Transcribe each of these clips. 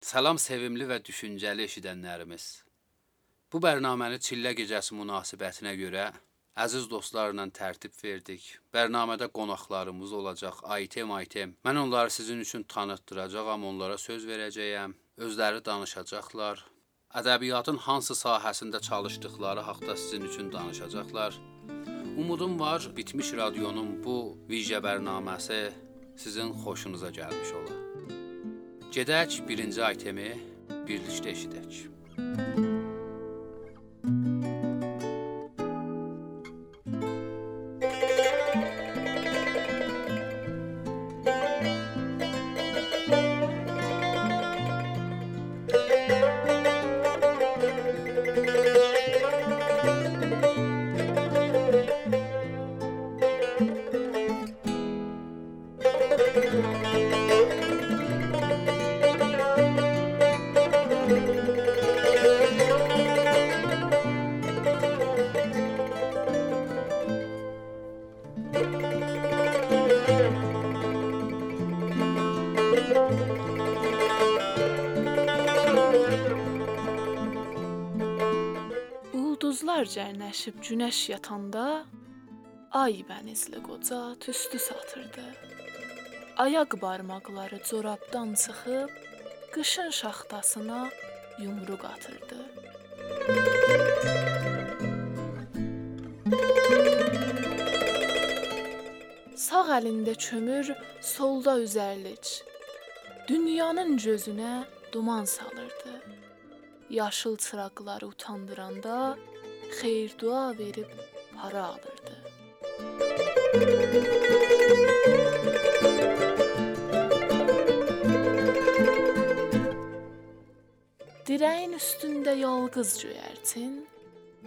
Salam sevimli və düşüncəli eşidənlərimiz. Bu bərnaməni Çillə gecəsi münasibətinə görə əziz dostlarla tərtib verdik. Bərnamədə qonaqlarımız olacaq, item item. Mən onları sizin üçün tanıtdıracağam, onlara söz verəcəyəm. Özləri danışacaqlar. Ədəbiyyatın hansı sahəsində çalışdıqları haqqında sizin üçün danışacaqlar. Umudum var, Bitmiş Radionun bu vicə bərnaməsi sizin xoşunuza gəlmiş olar. Gedək birinci aytemi birlikdə eşidək. Cərnəşib günəş yatanda ay bənizli qoca tüstü satırdı. Ayaq barmaqları corabdan çıxıb qışın şaxtasına yumruq atırdı. Sağ əlində kömür, solda üzərlic. Dünyanın gözünə duman salırdı. Yaşıl çıraqları utandıranda xeyir dua verib para alırdı. Dirəyin üstündə yalqız göyərçin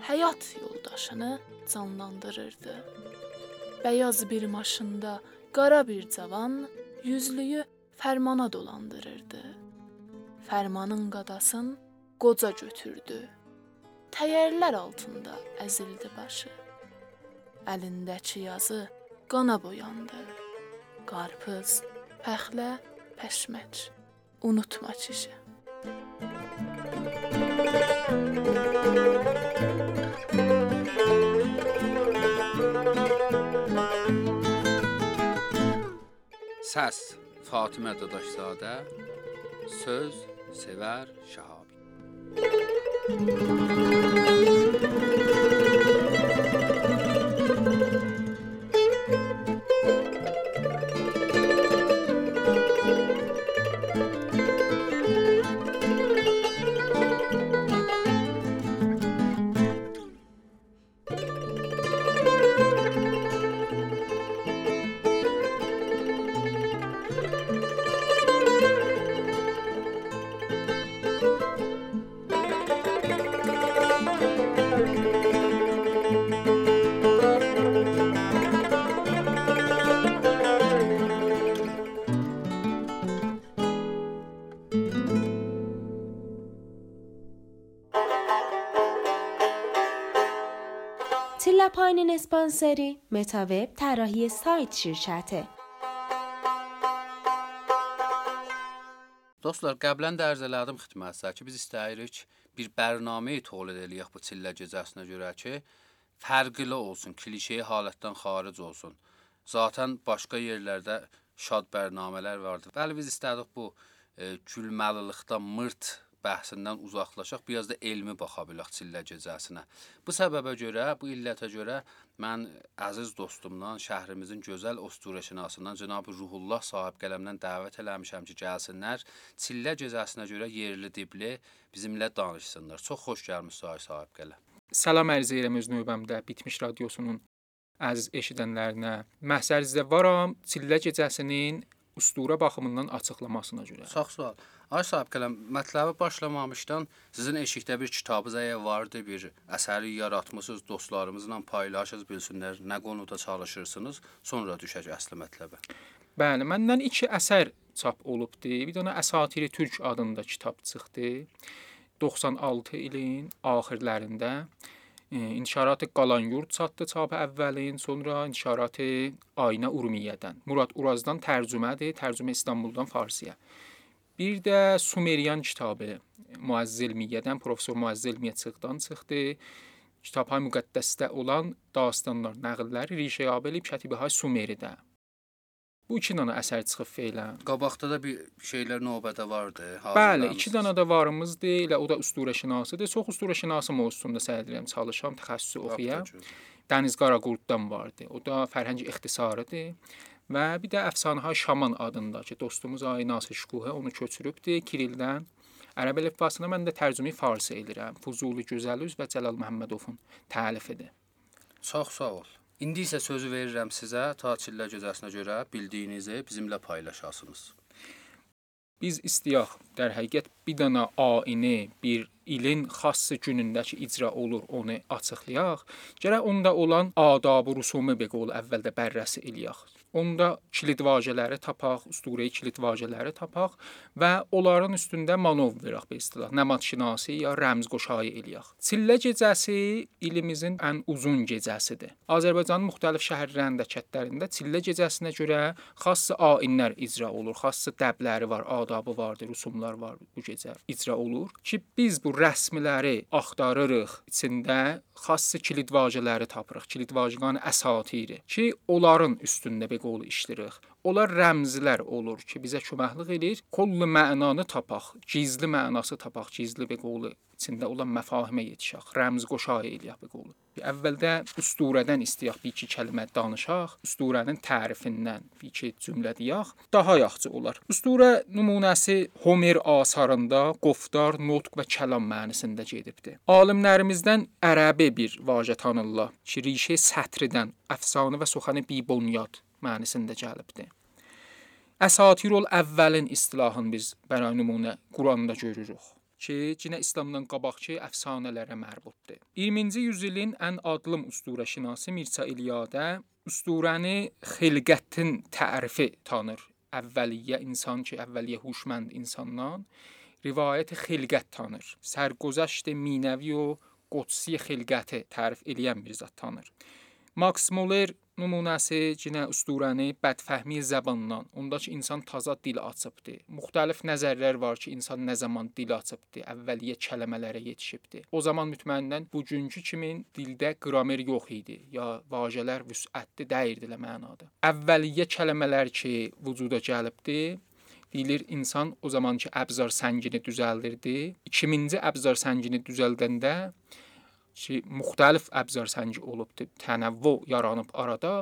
həyat yoldaşını canlandırırdı. Bəyaz bir maşında qara bir cavan yüzlüyü fərmana dolandırırdı. Fərmanın qadasın qoca götürdü. Təyərlər altında əzildi başı. Əlindəki yazı qana boyandı. Qarpız, pəxlə, pəşməc. Unutma çişi. Səs Fatimə Dadaşzadə, söz Sevər thank you Çilləpayının esponsori Metaweb طراحی سایت şirkəti. Dostlar, qəblən də ərz elədim xidmətinizə ki, biz istəyirik bir bərnamə tolid eləyək bu çillə gecəsinə görə ki, fərqli olsun, klişe halətdən xaric olsun. Zaten başqa yerlərdə şad bərnamələr vardır. Bəli, biz istədik bu e, gülməlilikdən, mırt bəhsindən uzaqlaşaq, biraz da elmi baxa bilək çillə gecəsinə. Bu səbəbə görə, bu illətə görə mən əziz dostumdan, şəhrimizin gözəl osturəşinasından cənab Ruhullah sahib qələmdən dəvət eləmişəm ki, gəlsinlər. Çillə gecəsinə görə yerli dibli bizimlə danışsınlar. Çox xoş gəlmisiniz sahib qələm. Salam ərz edirəm öz növbəmdə Bitmiş radiosunun əziz eşidənlərinə. Məhsərinizdə varam Çillə gecəsinin ustura baxımından açıqlamasına görə. Çox sağ ol. Ay sahib qələm, mətləbi başlamamışdan sizin eşikdə bir kitabınız əgər vardı, bir əsəri yaratmısınız, dostlarımızla paylaşız, bilsinlər nə qonuda çalışırsınız, sonra düşək əsl mətləbə. Bəli, məndən 2 əsər çap olubdu. Bir dənə Əsatiri Türk adında kitab çıxdı. 96 ilin axirlərində e, İnşaratı Qalan Yurd çatdı çapı əvvəlin, sonra İnşaratı Aynə Urmiyyədən. Murad Urazdan tərcümədir, tərcümə İstanbuldan Farsiyə. Bir də Sumerian kitabı Muəzzilmiyyədən professor Muəzzilmiyyə çıxdan çıxdı. Kitab-ı müqəddəsdə olan dastanlar, nəqllər rişəyab elib Kətibəhay Sumeridə. Bu iki dənə əsər çıxıb feylən. Qabaqda da bir şeylər növbədə vardı. Bəli, iki dənə də varımızdır. Elə o da usturəşünasıdır. Çox usturəşünası mövzusunda səy edirəm çalışam, təxəssüsü oxuyam. Dəniz Qaraqurddan vardı. O da fərhəngi ixtisarıdır. Və bir də Əfsanəhə Şaman adındakı dostumuz Ay Nasir Şukuhə onu köçürübdü Kirildən. Ərəb əlifbasına mən də tərcümə farsı edirəm. Fuzuli Gözəlüz və Cəlal Məhəmmədovun təlifidir. Çox sağ ol. İndi isə sözü verirəm sizə tatillər gecəsinə görə bildiyinizi bizimlə paylaşasınız. Biz istəyək در həqiqət bir dənə ayini, bir ilin xass günündəki icra olur, onu açıqlayaq. Gərək onda olan adab-ı rusumu beqol əvvəldə bərrəsi eləyək. Onda kilit vacələri tapaq, usturəyi kilit vacələri tapaq və onların üstündə manov verək be istilah. Nəmatşinasi ya rəmz qoşayı eləyək. Çillə gecəsi ilimizin ən uzun gecəsidir. Azərbaycanın müxtəlif şəhərlərində, kəndlərində çillə gecəsinə görə xass ayinlər icra olur, xass dəbləri var, adabı vardır, rusumlar var bu gecə icra olur ki, biz bu rəsmləri axtarırıq. İçində xass kilit vacələri tapırıq. Kilit vacəqan əsatiri ki, onların üstündə be qolu işləyirik. Onlar rəmzlər olur ki, bizə köməklik edir. Kullu mənanı tapaq, gizli mənası tapaq, gizli be qolu içində olan məfahimə yetişək. Rəmz qoşağı eləyək be qolu. Əvvəldə usturədən istəyək bir iki kəlmə danışaq, usturənin tərifindən bir iki cümlə deyək, daha yaxşı olar. Usturə nümunəsi Homer asarında qoftar, nutq və kəlam mənasında gedibdi. Alimlərimizdən ərəbi bir vacə tanırlar ki, rişə sətridən, əfsanə və suxanə bibunyad mənasında gəlibdi. Əsatirul əvvəlin istilahını biz bəray nümunə Quranda görürük ki, cinə İslamdan qabaqki əfsanələrə mərbutdur. 20-ci yüzilin ən adlım usturəşinası Mirza İliyadə usturəni xilqətin tərifi tanır. Əvvəliyyə insan ki, əvvəliyyə huşmənd insandan rivayət xilqət tanır. Sərgüzəşt minəvi və qudsi xilqəti tərif eləyən bir zət tanır. Max Muller nümunəsi cinə usturəni bədfəhmi zəbandan, ondakı insan taza dil açıbdı. Müxtəlif nəzərlər var ki, insan nə zaman dil açıbdı, əvvəliyyə kəlmələrə yetişibdi. O zaman mütməindən bugünkü kimi dildə qramer yox idi, ya vacələr vüsətli dəyirdilər mənada. Əvvəliyyə kəlmələr ki, vücuda gəlibdi, deyilir insan o zamanki əbzar səngini düzəldirdi. 2000-ci əbzar səngini düzəldəndə ki, müxtəlif əbzar səngi olubdu, tənəvvü yaranıb arada,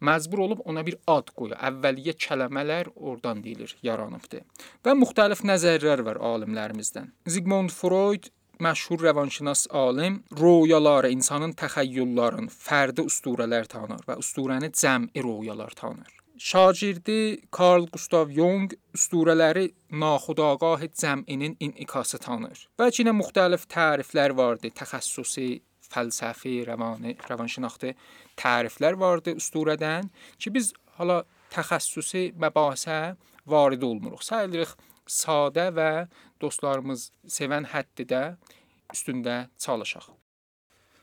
məcbur olub ona bir ad qoya. Əvvəliyyə kəlmələr oradan deyilir, yaranıbdı. Və müxtəlif nəzərlər var alimlərimizdən. Sigmund Freud məşhur rəvanşünas alim röyaları, insanın təxəyyüllərin, fərdi usturələr tanır və usturəni cəmi röyalar tanır. Şagirdi Karl Gustav Jung usturələri naxudagah cəminin inikası tanır. Və yenə müxtəlif təriflər vardı, təxəssüsi, fəlsəfi, rəvani, rəvanşünaxtı təriflər vardı usturədən ki, biz hala təxəssüsi məbahisə varid olmuruq. Səy edirik sadə və dostlarımız sevən həddidə üstündə çalışaq.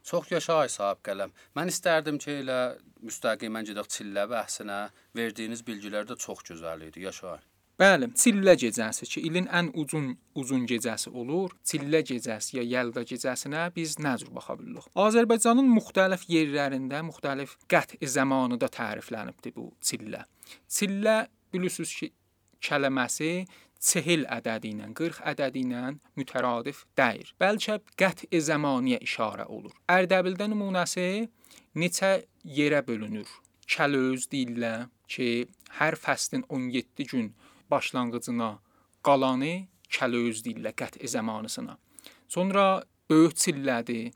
Çox yaşa ay sahib qələm. Mən istərdim ki, elə müstəqimən gedək Çillə bəhsinə. Verdiyiniz bilgilər də çox gözəl idi. Yaşa. Bəli, Çillə gecəsi ki, ilin ən uzun uzun gecəsi olur. Çillə gecəsi ya Yəlda gecəsinə biz nəcür baxa bilirik? Azərbaycanın müxtəlif yerlərində, müxtəlif qət zamanında təriflənibdi bu Çillə. Çillə bilirsiniz ki, kələməsi 40 ədədi ilə 40 ədədi ilə mütəradif deyil. Bəlkə qət'i zamaniyə işarə olur. Ərdəbildə nümunəsi neçə yerə bölünür? Kəlöz deyirlər ki, hər fəslin 17 gün başlanğıcına qalanı kəlöz deyirlər qət'i zamanısına. Sonra böyük çillədir.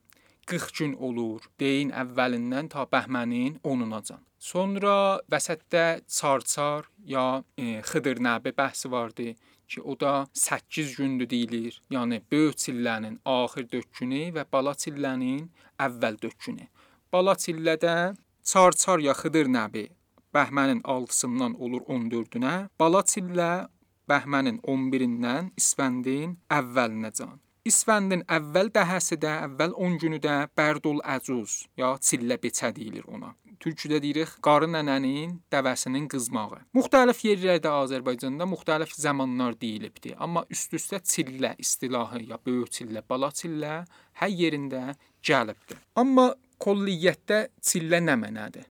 40 gün olur. Deyin əvvəlindən ta Bəhmənin 10-unacan. Sonra vəsətdə çarçar ya e, Xıdır Nəbi bəhsi vardı ki, o da 8 gündür deyilir. Yəni böyük çillənin axır dökünü və bala çillənin əvvəl dökünü. Bala çillədə çar-çar ya xıdır nəbi bəhmənin 6-sından olur 14-ünə, bala çillə bəhmənin 11-dən isfəndin əvvəlinəcən. İsfəndin əvvəl dəhəsi də, əvvəl 10 günü də Bərdul Əcuz ya çillə beçə deyilir ona. Türküdə deyirik qarı nənənin dəvəsinin qızmağı. Müxtəlif yerlərdə Azərbaycanda müxtəlif zamanlar deyilibdi, amma üst-üstə çillə istilahı ya böyük çillə, bala çillə hər yerində gəlibdi. Amma kolliyyətdə çillə nə mənadır?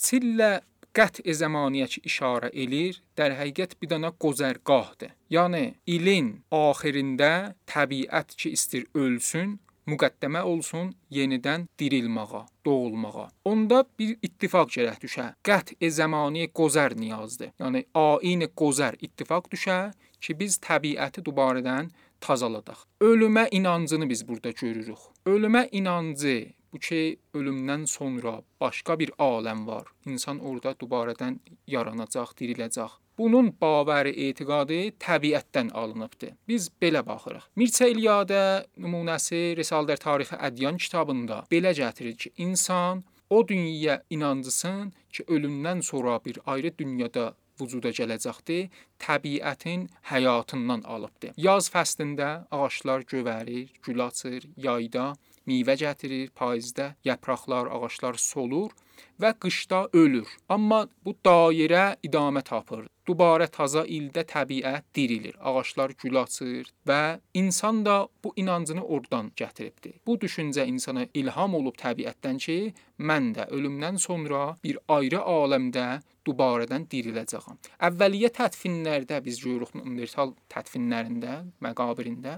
Çillə qət'i zamaniyə ki işarə eləyir, در həqiqət bir dənə qozərgahdır. Yəni ilin axirində təbiət ki istir ölsün, müqəddəmə olsun yenidən dirilməyə, doğulmağa. Onda bir ittifaq gərək düşə. Qət'i zamani qozər niyazdır. Yəni ain qozər ittifaq düşə ki biz təbiəti dubarədən tazaladaq. Ölümə inancını biz burada görürük. Ölümə inancı bu ki ölümdən sonra başqa bir aləm var. İnsan orada dubarədən yaranacaq, diriləcək. Bunun babəri etiqadı təbiətdən alınıbdı. Biz belə baxırıq. Mirçə İliyadə nümunəsi Risalələr Tarixi Ədyan kitabında belə gətirir ki, insan o dünyaya inancısın ki, ölümdən sonra bir ayrı dünyada vücuda gələcəkdir, təbiətin həyatından alıbdır. Yaz fəslində ağaclar gövərir, gül açır, yayda meyvə gətirir, payızda yapraqlar, ağaclar solur və qışda ölür. Amma bu dairə idamə tapır. Dubara taza ildə təbiət dirilir. Ağaclar gül açır və insan da bu inancını oradan gətiribdi. Bu düşüncə insana ilham olub təbiətdən ki, mən də ölümdən sonra bir ayrı aləmdə dubarədən diriləcəyəm. Əvvəliyyə tədfinlərdə biz görürük Neandertal tədfinlərində, məqabirində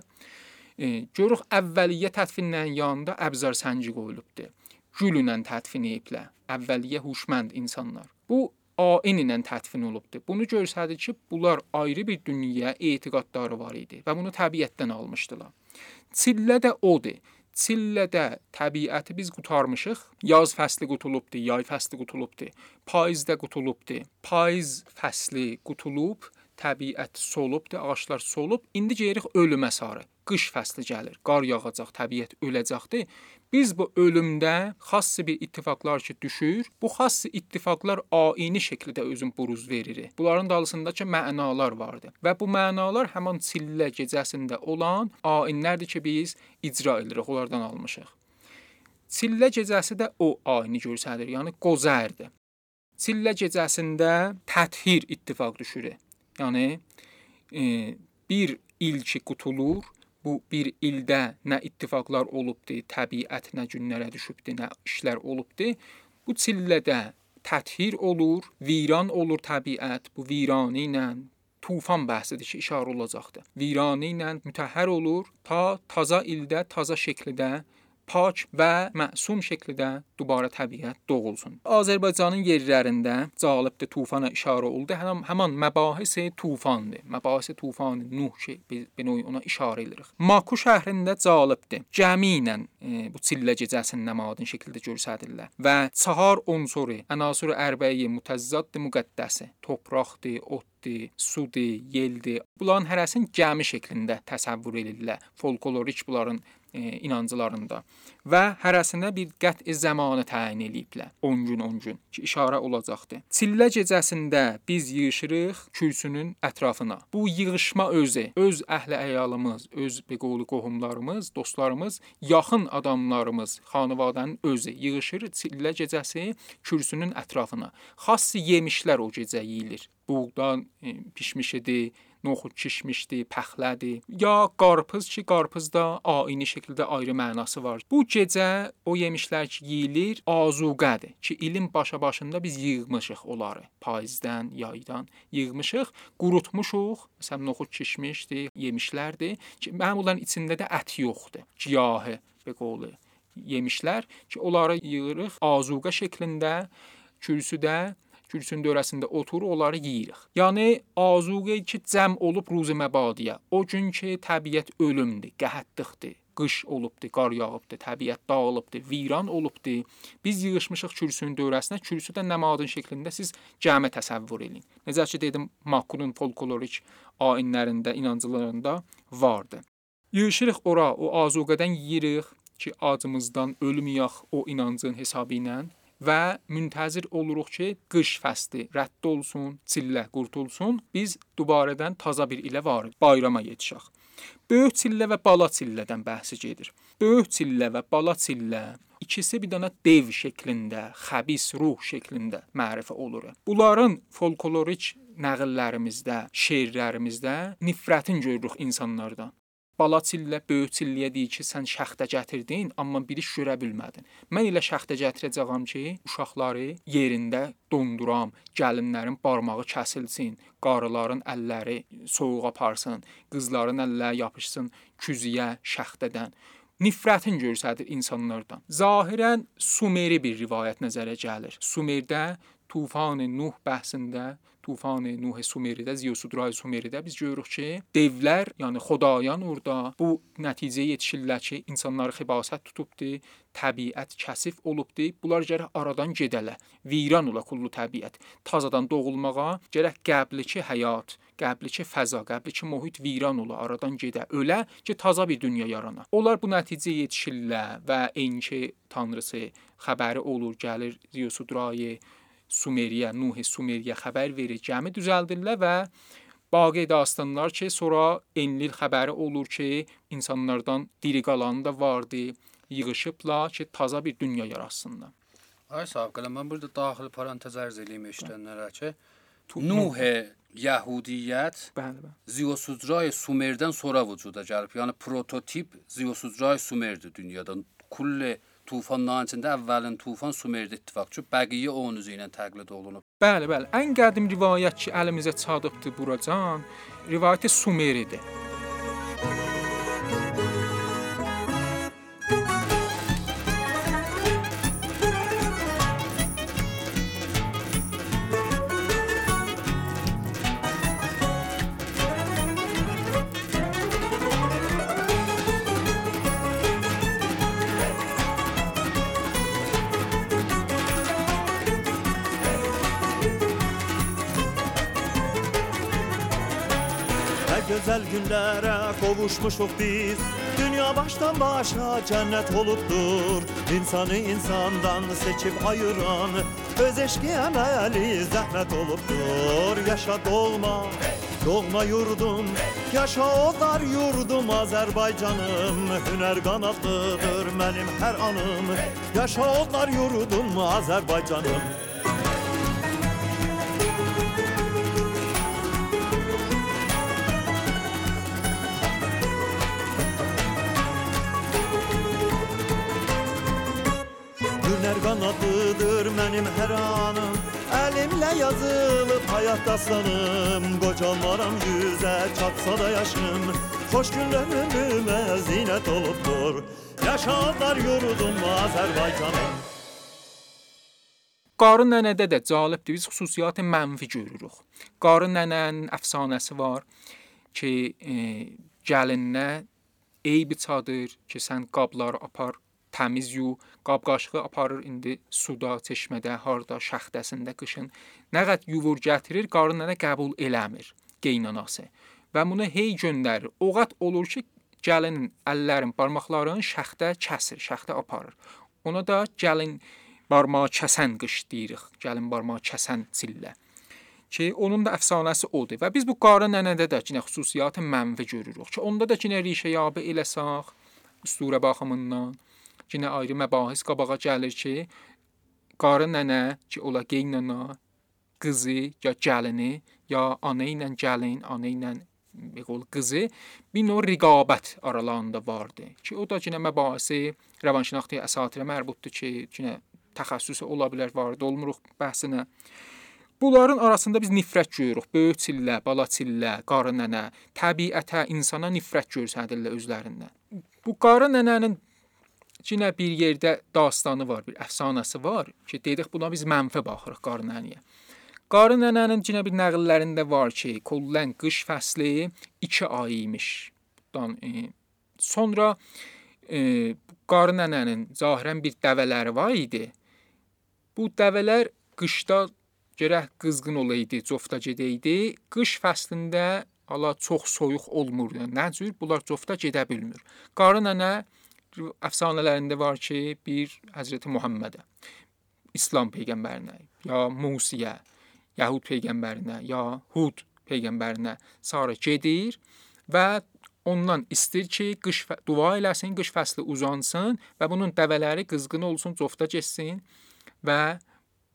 e, görürük əvvəliyyə tədfinlərin yanında əbzar sənci qoyulubdu. Gülünə tədfin ediblər. Əvvəliyyə huşmand insanlar. Bu ain ilə tədfin olubdu. Bunu göstərir ki, bunlar ayrı bir dünyaya etiqadları var idi və bunu təbiətdən almışdılar. Çillə də odur. Çillədə təbiəti biz qutarmışıq. Yaz fəsli qutulubdu, yay fəsli qutulubdu, payızda qutulubdu. Payız fəsli qutulub, təbiət solubdu, ağaclar solub. İndi gəlirik ölümə sarı. Qış fəsli gəlir, qar yağacaq, təbiət öləcəkdir. Biz bu ölümdə xass bir ittifaqlar ki düşür. Bu xass ittifaqlar ayini şəkildə özün buruz verir. Bunların dalısındakı mənalar vardı və bu mənalar həmin çillə gecəsində olan ayinlərdir ki biz icra edirik, onlardan almışıq. Çillə gecəsi də o ayini göstərir, yəni qozərdir. Çillə gecəsində təthir ittifaq düşür. Yəni e, bir il ki qutulur, bu bir ildə nə ittifaqlar olubdu, təbiət nə günlərə düşübdü, nə işlər olubdu. Bu çillədə təthir olur, viran olur təbiət. Bu viranı ilə tufan bəhsidir ki, işarə olacaqdır. Viranı ilə mütəhhər olur ta taza ildə, taza şəkildə pak və məsum şəkildə dubara təbiət doğulsun. Azərbaycanın yerlərində cəlibdə tufana işarə oldu. Həm həmin məbahis tufandır. Məbahis tufanı Nuh ki, biz benoy ona işarə edirik. Maku şəhrində cəlibdir. Cəmi ilə e, bu çillə gecəsinin nəmadın şəkildə göstərirlər və çahar unsuru, ənasur ərbəyi mutazzaddır müqəddəsi, torpaqdır, otdur, sudur, yeldir. Bunların hərəsini gəmi şəklində təsəvvür edirlər. Folklorik bunların inanclarında və hərəsinə bir qət'i zamanı təyin eləyiblər. 10 gün 10 gün ki, işarə olacaqdı. Çillə gecəsində biz yığışırıq kürsünün ətrafına. Bu yığışma özü, öz əhli əyalımız, öz beqolu qohumlarımız, dostlarımız, yaxın adamlarımız, xanavadənin özü yığışır çillə gecəsi kürsünün ətrafına. Xass yemişlər o gecə yeyilir. Buğdan e, pişmişidir, noxud kişmişdi, pəxlədir. Ya qarpız ki, qarpızda ayini şəkildə ayrı mənası var. Bu gecə o yemişlər ki, yeyilir, azuqədir ki, ilin başa-başında biz yığmışıq onları. Payızdan, yaydan yığmışıq, qurutmuşuq. Məsələn, noxud kişmişdi, yemişlərdi ki, mənim onların içində də ət yoxdur. Giyahı, beqolu yemişlər ki, onları yığırıq azuqa şəklində kürsüdə kürsünün dörəsində oturur, onları yeyirik. Yəni azuqə ki cəm olub ruzi məbadiyə. O gün ki təbiət ölümdür, qəhətlikdir qış olubdu, qar yağıbdı, təbiət dağılıbdı, viran olubdu. Biz yığılmışıq kürsünün dövrəsinə, kürsüdə nəmadın şəklində siz cəmi təsəvvür edin. Necə ki dedim, Makunun folklorik ayinlərində, inanclarında vardı. Yığışırıq ora, o azuqədən yeyirik ki, acımızdan ölməyək o inancın hesabı ilə və müntəzir oluruq ki, qış fəsli rədd olsun, çillə qurtulsun, biz dubarədən taza bir ilə varıq, bayrama yetişək. Böyük çillə və bala çillədən bəhsi gedir. Böyük çillə və bala çillə ikisi bir dənə dev şəklində, xəbis ruh şəklində mərifə olur. Bunların folklorik nəğəllərimizdə, şeirlərimizdə nifrətin görürük insanlardan. Bala çillə böyük çilliyə deyir ki, sən şaxta gətirdin, amma bir iş görə bilmədin. Mən elə şaxta gətirəcəyəm ki, uşaqları yerində donduram, gəlinlərin barmağı kəsilsin, qarıların əlləri soyuq aparsın, qızların əlləri yapışsın küzüyə, şaxtadan. Nifrətin göstərir insanlardan. Zahirən Sumeri bir rivayət nəzərə gəlir. Sumerdə Tufan Nuh bəhsində Tufan Nuh Sumeridə, Ziyosudray Sumeridə biz görürük ki, devlər, yəni xodayan orada bu nəticəyə yetişirlər ki, insanları xibasət tutubdu, təbiət kəsif olubdu. Bunlar gərək aradan gedələ, viran ola kullu təbiət. Tazadan doğulmağa gərək qəbliki həyat, qəbliki fəza, qəbliki mühit viran ola, aradan gedə, ölə ki, taza bir dünya yarana. Onlar bu nəticəyə yetişirlər və eyni tanrısı xəbəri olur, gəlir Ziyosudray Sumeriyə, Nuh Sumeriyə xəbər verir, gəmi düzəldirlər və Baqi dastanlar ki, sonra enlil xəbəri olur ki, insanlardan diri qalanı da vardı, yığışıblar ki, taza bir dünya yaratsınlar. Ay sahib qələm mən burada daxili parantez ərz eləyim eşidənlərə ki, Nuh Yahudiyyət Bəli, bəli. Ziyosudray Sumerdən sonra vücuda gəlib. Yəni prototip Ziyosudray Sumerdir dünyada. Kulli tufanların içində əvvəlin tufan Sumerdə ittifaqçı, bəqiyə onun üzü ilə təqlid olunub. Bəli, bəli. Ən qədim rivayət ki, əlimizə çatıbdı buracan, rivayəti Sumeridir. Kavuşmuşuk biz. Dünya baştan başa cennet olupdur İnsanı insandan seçip ayıran Öz eşki emeli zahmet olupdur Yaşa doğma, doğma yurdum. Yaşa olar yurdum Azerbaycanım. Hüner kanatlıdır benim her anım. Yaşa olar yurdum Azerbaycanım Hüner kanatlıdır benim her anım. Elimle yazılıp hayat dastanım Kocalmaram yüze çatsa da yaşım. Hoş günlerime zinet olupdur Yaşarlar yurdum Azerbaycanım. Qarı nənədə də cəlibdir. Biz xüsusiyyəti mənfi görürük. Qarı nənənin əfsanəsi var ki, e, gəlininə eybi çadır ki, sən qabları apar, təmiz yu, qab-qaşığı aparır indi suda, çeşmədə, harda, şaxtəsində qışın. Nə qəd yuvur gətirir, qarı nənə qəbul eləmir qeynanası. Və bunu hey göndərir. Oğat olur ki, gəlinin əllərin, barmaqlarının şaxta kəsir, şaxta aparır. Ona da gəlin barmağı kəsən qış deyirik. Gəlin barmağı kəsən çillə. Ki onun da əfsanəsi odur və biz bu qarı nənədə də yenə xüsusiyyəti mənfi görürük ki, onda da yenə rişəyabı eləsaq üstürə baxımından yenə ayrı məbahis qabağa gəlir ki, qarı nənə ki, ola geynana qızı ya gəlini ya ana ilə gəlin, ana ilə beqol qızı bir növ rəqabət aralarında vardı ki, o da yenə məbahisi rəvanşinaxtı əsatirə mərbutdur ki, yenə təxəssüsü ola bilər, varid olmuruq bəhsinə. Bunların arasında biz nifrət görürük. Böyük çillə, bala çillə, qarı nənə, təbiətə, insana nifrət göstərirlər özlərindən. Bu qarı nənənin yenə bir yerdə dastanı var, bir əfsanəsi var ki, dedik buna biz mənfi baxırıq qarı nənəyə. Qarı nənənin yenə bir nəqillərində var ki, kollən qış fəsli 2 ay imiş. Dan e, sonra e, qarı nənənin zahirən bir dəvələri var idi. Bu dəvələr qışda gərək qızğın olaydı, cofta gedəydi. Qış fəslində hala çox soyuq olmur. Nə cür bunlar cofta gedə bilmir. Qarı nənə əfsanələrində var ki, bir Həzrəti Muhammedə, İslam peyğəmbərinə, ya Musiyə, Yahud peyğəmbərinə, ya Hud peyğəmbərinə sarı gedir və ondan istir ki, qış dua eləsin, qış fəsli uzansın və bunun dəvələri qızğın olsun, cofta getsin və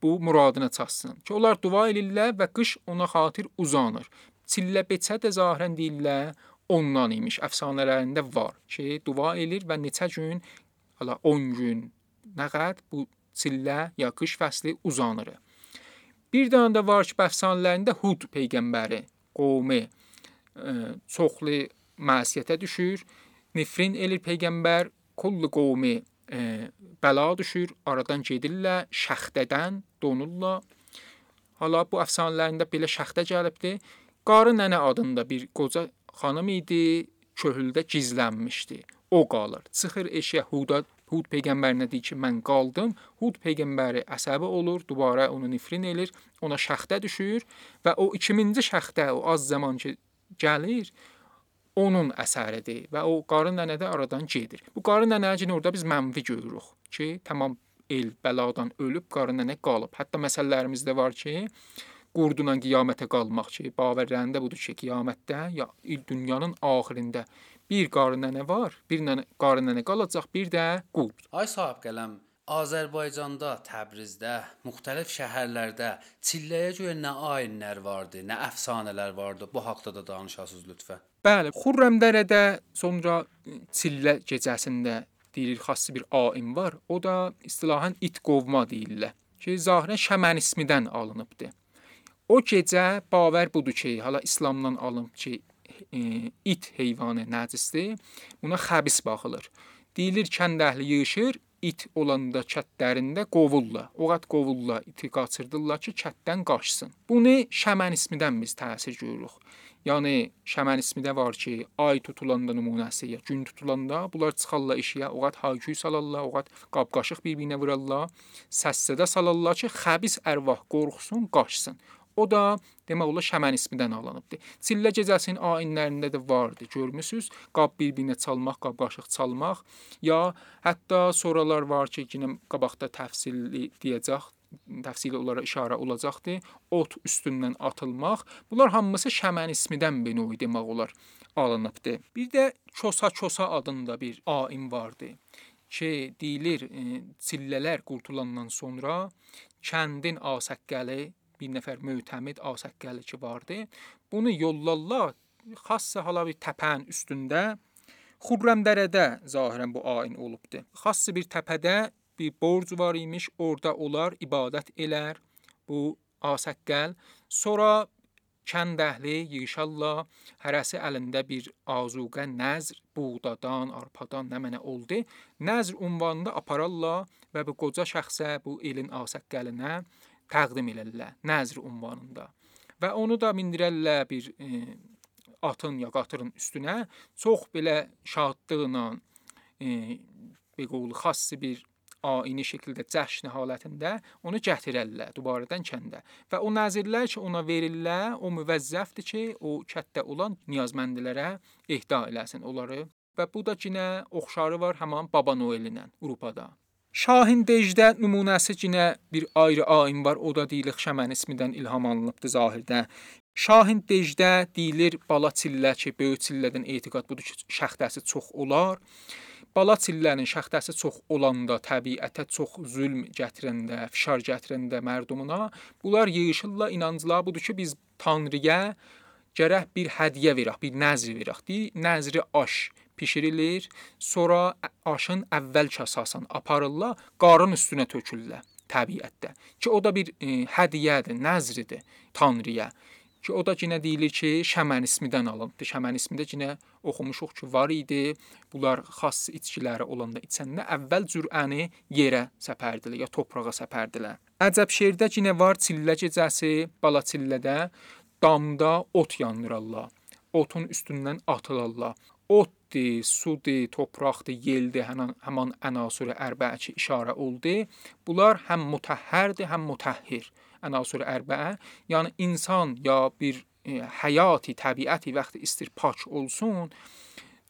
bu muradına çatsın. Ki onlar dua eləyirlər və qış ona xatir uzanır. Çillə beçə də zahirən deyirlər ondan imiş. Əfsanələrində var ki, dua eləyir və neçə gün, hala 10 gün, nə qədər bu çillə ya qış fəsli uzanır. Bir dənə də var ki, əfsanələrində Hud peyğəmbəri qovmi ə, çoxlu məsiyyətə düşür. Nifrin elir peyğəmbər kullu qovmi ə, bəla düşür, aradan gedirlər, şəxdədən donurlar. Hala bu əfsanələrində belə şəxdə gəlibdi. Qarı nənə adında bir qoca xanım idi, köhüldə gizlənmişdi. O qalır. Çıxır eşiyə Huda Hud peyğəmbərinə deyir ki, mən qaldım. Hud peyğəmbəri əsəbi olur, dubara onu nifrin elir, ona şəxdə düşür və o 2000-ci şəxdə o az zaman ki gəlir, onun əsəridir və o qarı nənə də aradan gedir. Bu qarı nənəcini orada biz mənfi görürük ki, tamam el bəladan ölüb qarı nənə qalıb. Hətta məsələlərimizdə var ki, qurduna qiyamətə qalmaq ki, baverlərində budur ki, qiyamətdə ya dünyanın axirində bir qarı nənə var, bir nənə qarı nənə qalacaq, bir də qurd. Ay sahib qələm, Azərbaycanda, Təbrizdə, müxtəlif şəhərlərdə çilləyə görə nə ayinlər vardı, nə əfsanələr vardı. Bu haqqda da danışasınız lütfən. Bəli, Xürrəmdərədə sonra Çillə gecəsində deyilir xassı bir aim var. O da istilahan it qovma deyirlər. Ki, zahirən Şəmən ismidən alınıbdı. O gecə bavər budur ki, hala İslamdan alınıb ki, e, it heyvanı nəcisdir. Buna xəbis baxılır. Deyilir kənd əhli yığışır, it olanda kətlərində qovurlar. Oğat qovurlar, iti qaçırdırlar ki, kətdən qaçsın. Bunu Şəmən ismidən biz təsir görürük. Yəni Şəmən ismi də var ki, ay tutulanda nümunəsi gün tutulanda bunlar çıxarlar eşiyə, oğat hayküy salarlar, oğat qab-qaşıq bir-birinə vurarlar, səssədə salarlar ki, xəbis ərvah qorxsun, qaçsın. O da demək olar Şəmən ismidən alınıbdı. Çillə gecəsinin ayinlərində də vardı. Görmüsüz? Qab bir-birinə çalmaq, qab-qaşıq çalmaq, ya hətta soralar var ki, yenə qabaqda təfsilli deyəcək, təfsili onlara işarə olacaqdı. Ot üstündən atılmaq. Bunlar hamısı Şəmən ismidən benoy demək olar alınıbdı. Bir də Çosa-Çosa adında bir aim vardı ki, deyilir, e, çillələr qurtulandan sonra kəndin asəqqəli bir nəfər mötəmid asəqqəli ki vardı. Bunu yollarlar xassa hala bir təpənin üstündə Xurrəmdərədə zahirən bu ayin olubdu. Xassı bir təpədə bir borc var imiş, orada onlar ibadət elər bu asəqqəl. Sonra kənd əhli yığışarlar, hərəsi əlində bir azuqə nəzr, buğdadan, arpadan nə mənə oldu. Nəzr ünvanında apararlar və bu qoca şəxsə, bu elin asəqqəlinə təqdim elərlər nəzr ünvanında. Və onu da mindirərlər bir e, atın ya qatırın üstünə çox belə şadlıqla e, bequl xassi bir ayini şəkildə cəşn halətində onu gətirərlər dubaradan kəndə. Və o nəzirlər ki, ona verirlər, o müvəzzəfdir ki, o kətdə olan niyazməndilərə ehda eləsin onları. Və bu da yenə oxşarı var həmin Baba Noelinə Avropada. Şahin Dejdə nümunəsi yenə bir ayrı ayin var. O da deyilir Şəmən ismindən ilham alınıbdı zahirdə. Şahin Dejdə deyilir bala çillə ki, böyük çillədən etiqad budur ki, şəxdəsi çox olar. Bala çillənin şəxdəsi çox olanda, təbiətə çox zülm gətirəndə, fişar gətirəndə mərdumuna, bunlar yığılırlar, inancılar budur ki, biz Tanrıya gərək bir hədiyyə verək, bir nəzr verək. Deyir, nəzri aş bişirilir, sonra aşın əvvəl kasasan aparırlar, qarın üstünə tökürlər təbiətdə. Ki o da bir e, hədiyyədir, nəzridir Tanrıya. Ki o da yenə deyilir ki, Şəmən ismidən alındı. Şəmən ismində yenə oxumuşuq ki, var idi. Bunlar xass içkiləri olanda içəndə əvvəl cürəni yerə səpərdilər ya torpağa səpərdilər. Əcəb şeirdə yenə var çillə gecəsi, bala çillədə damda ot yandırırlar. Otun üstündən atılırlar. Otdi, sudi, torpaqdı, yeldi, həmin həmin ənasür ərbəə işarə oldu. Bunlar həm mutahhərdir, həm mutahhir. Ənasür ərbəə, yəni insan ya bir e, həyati, təbiəti vaxtı istir pak olsun,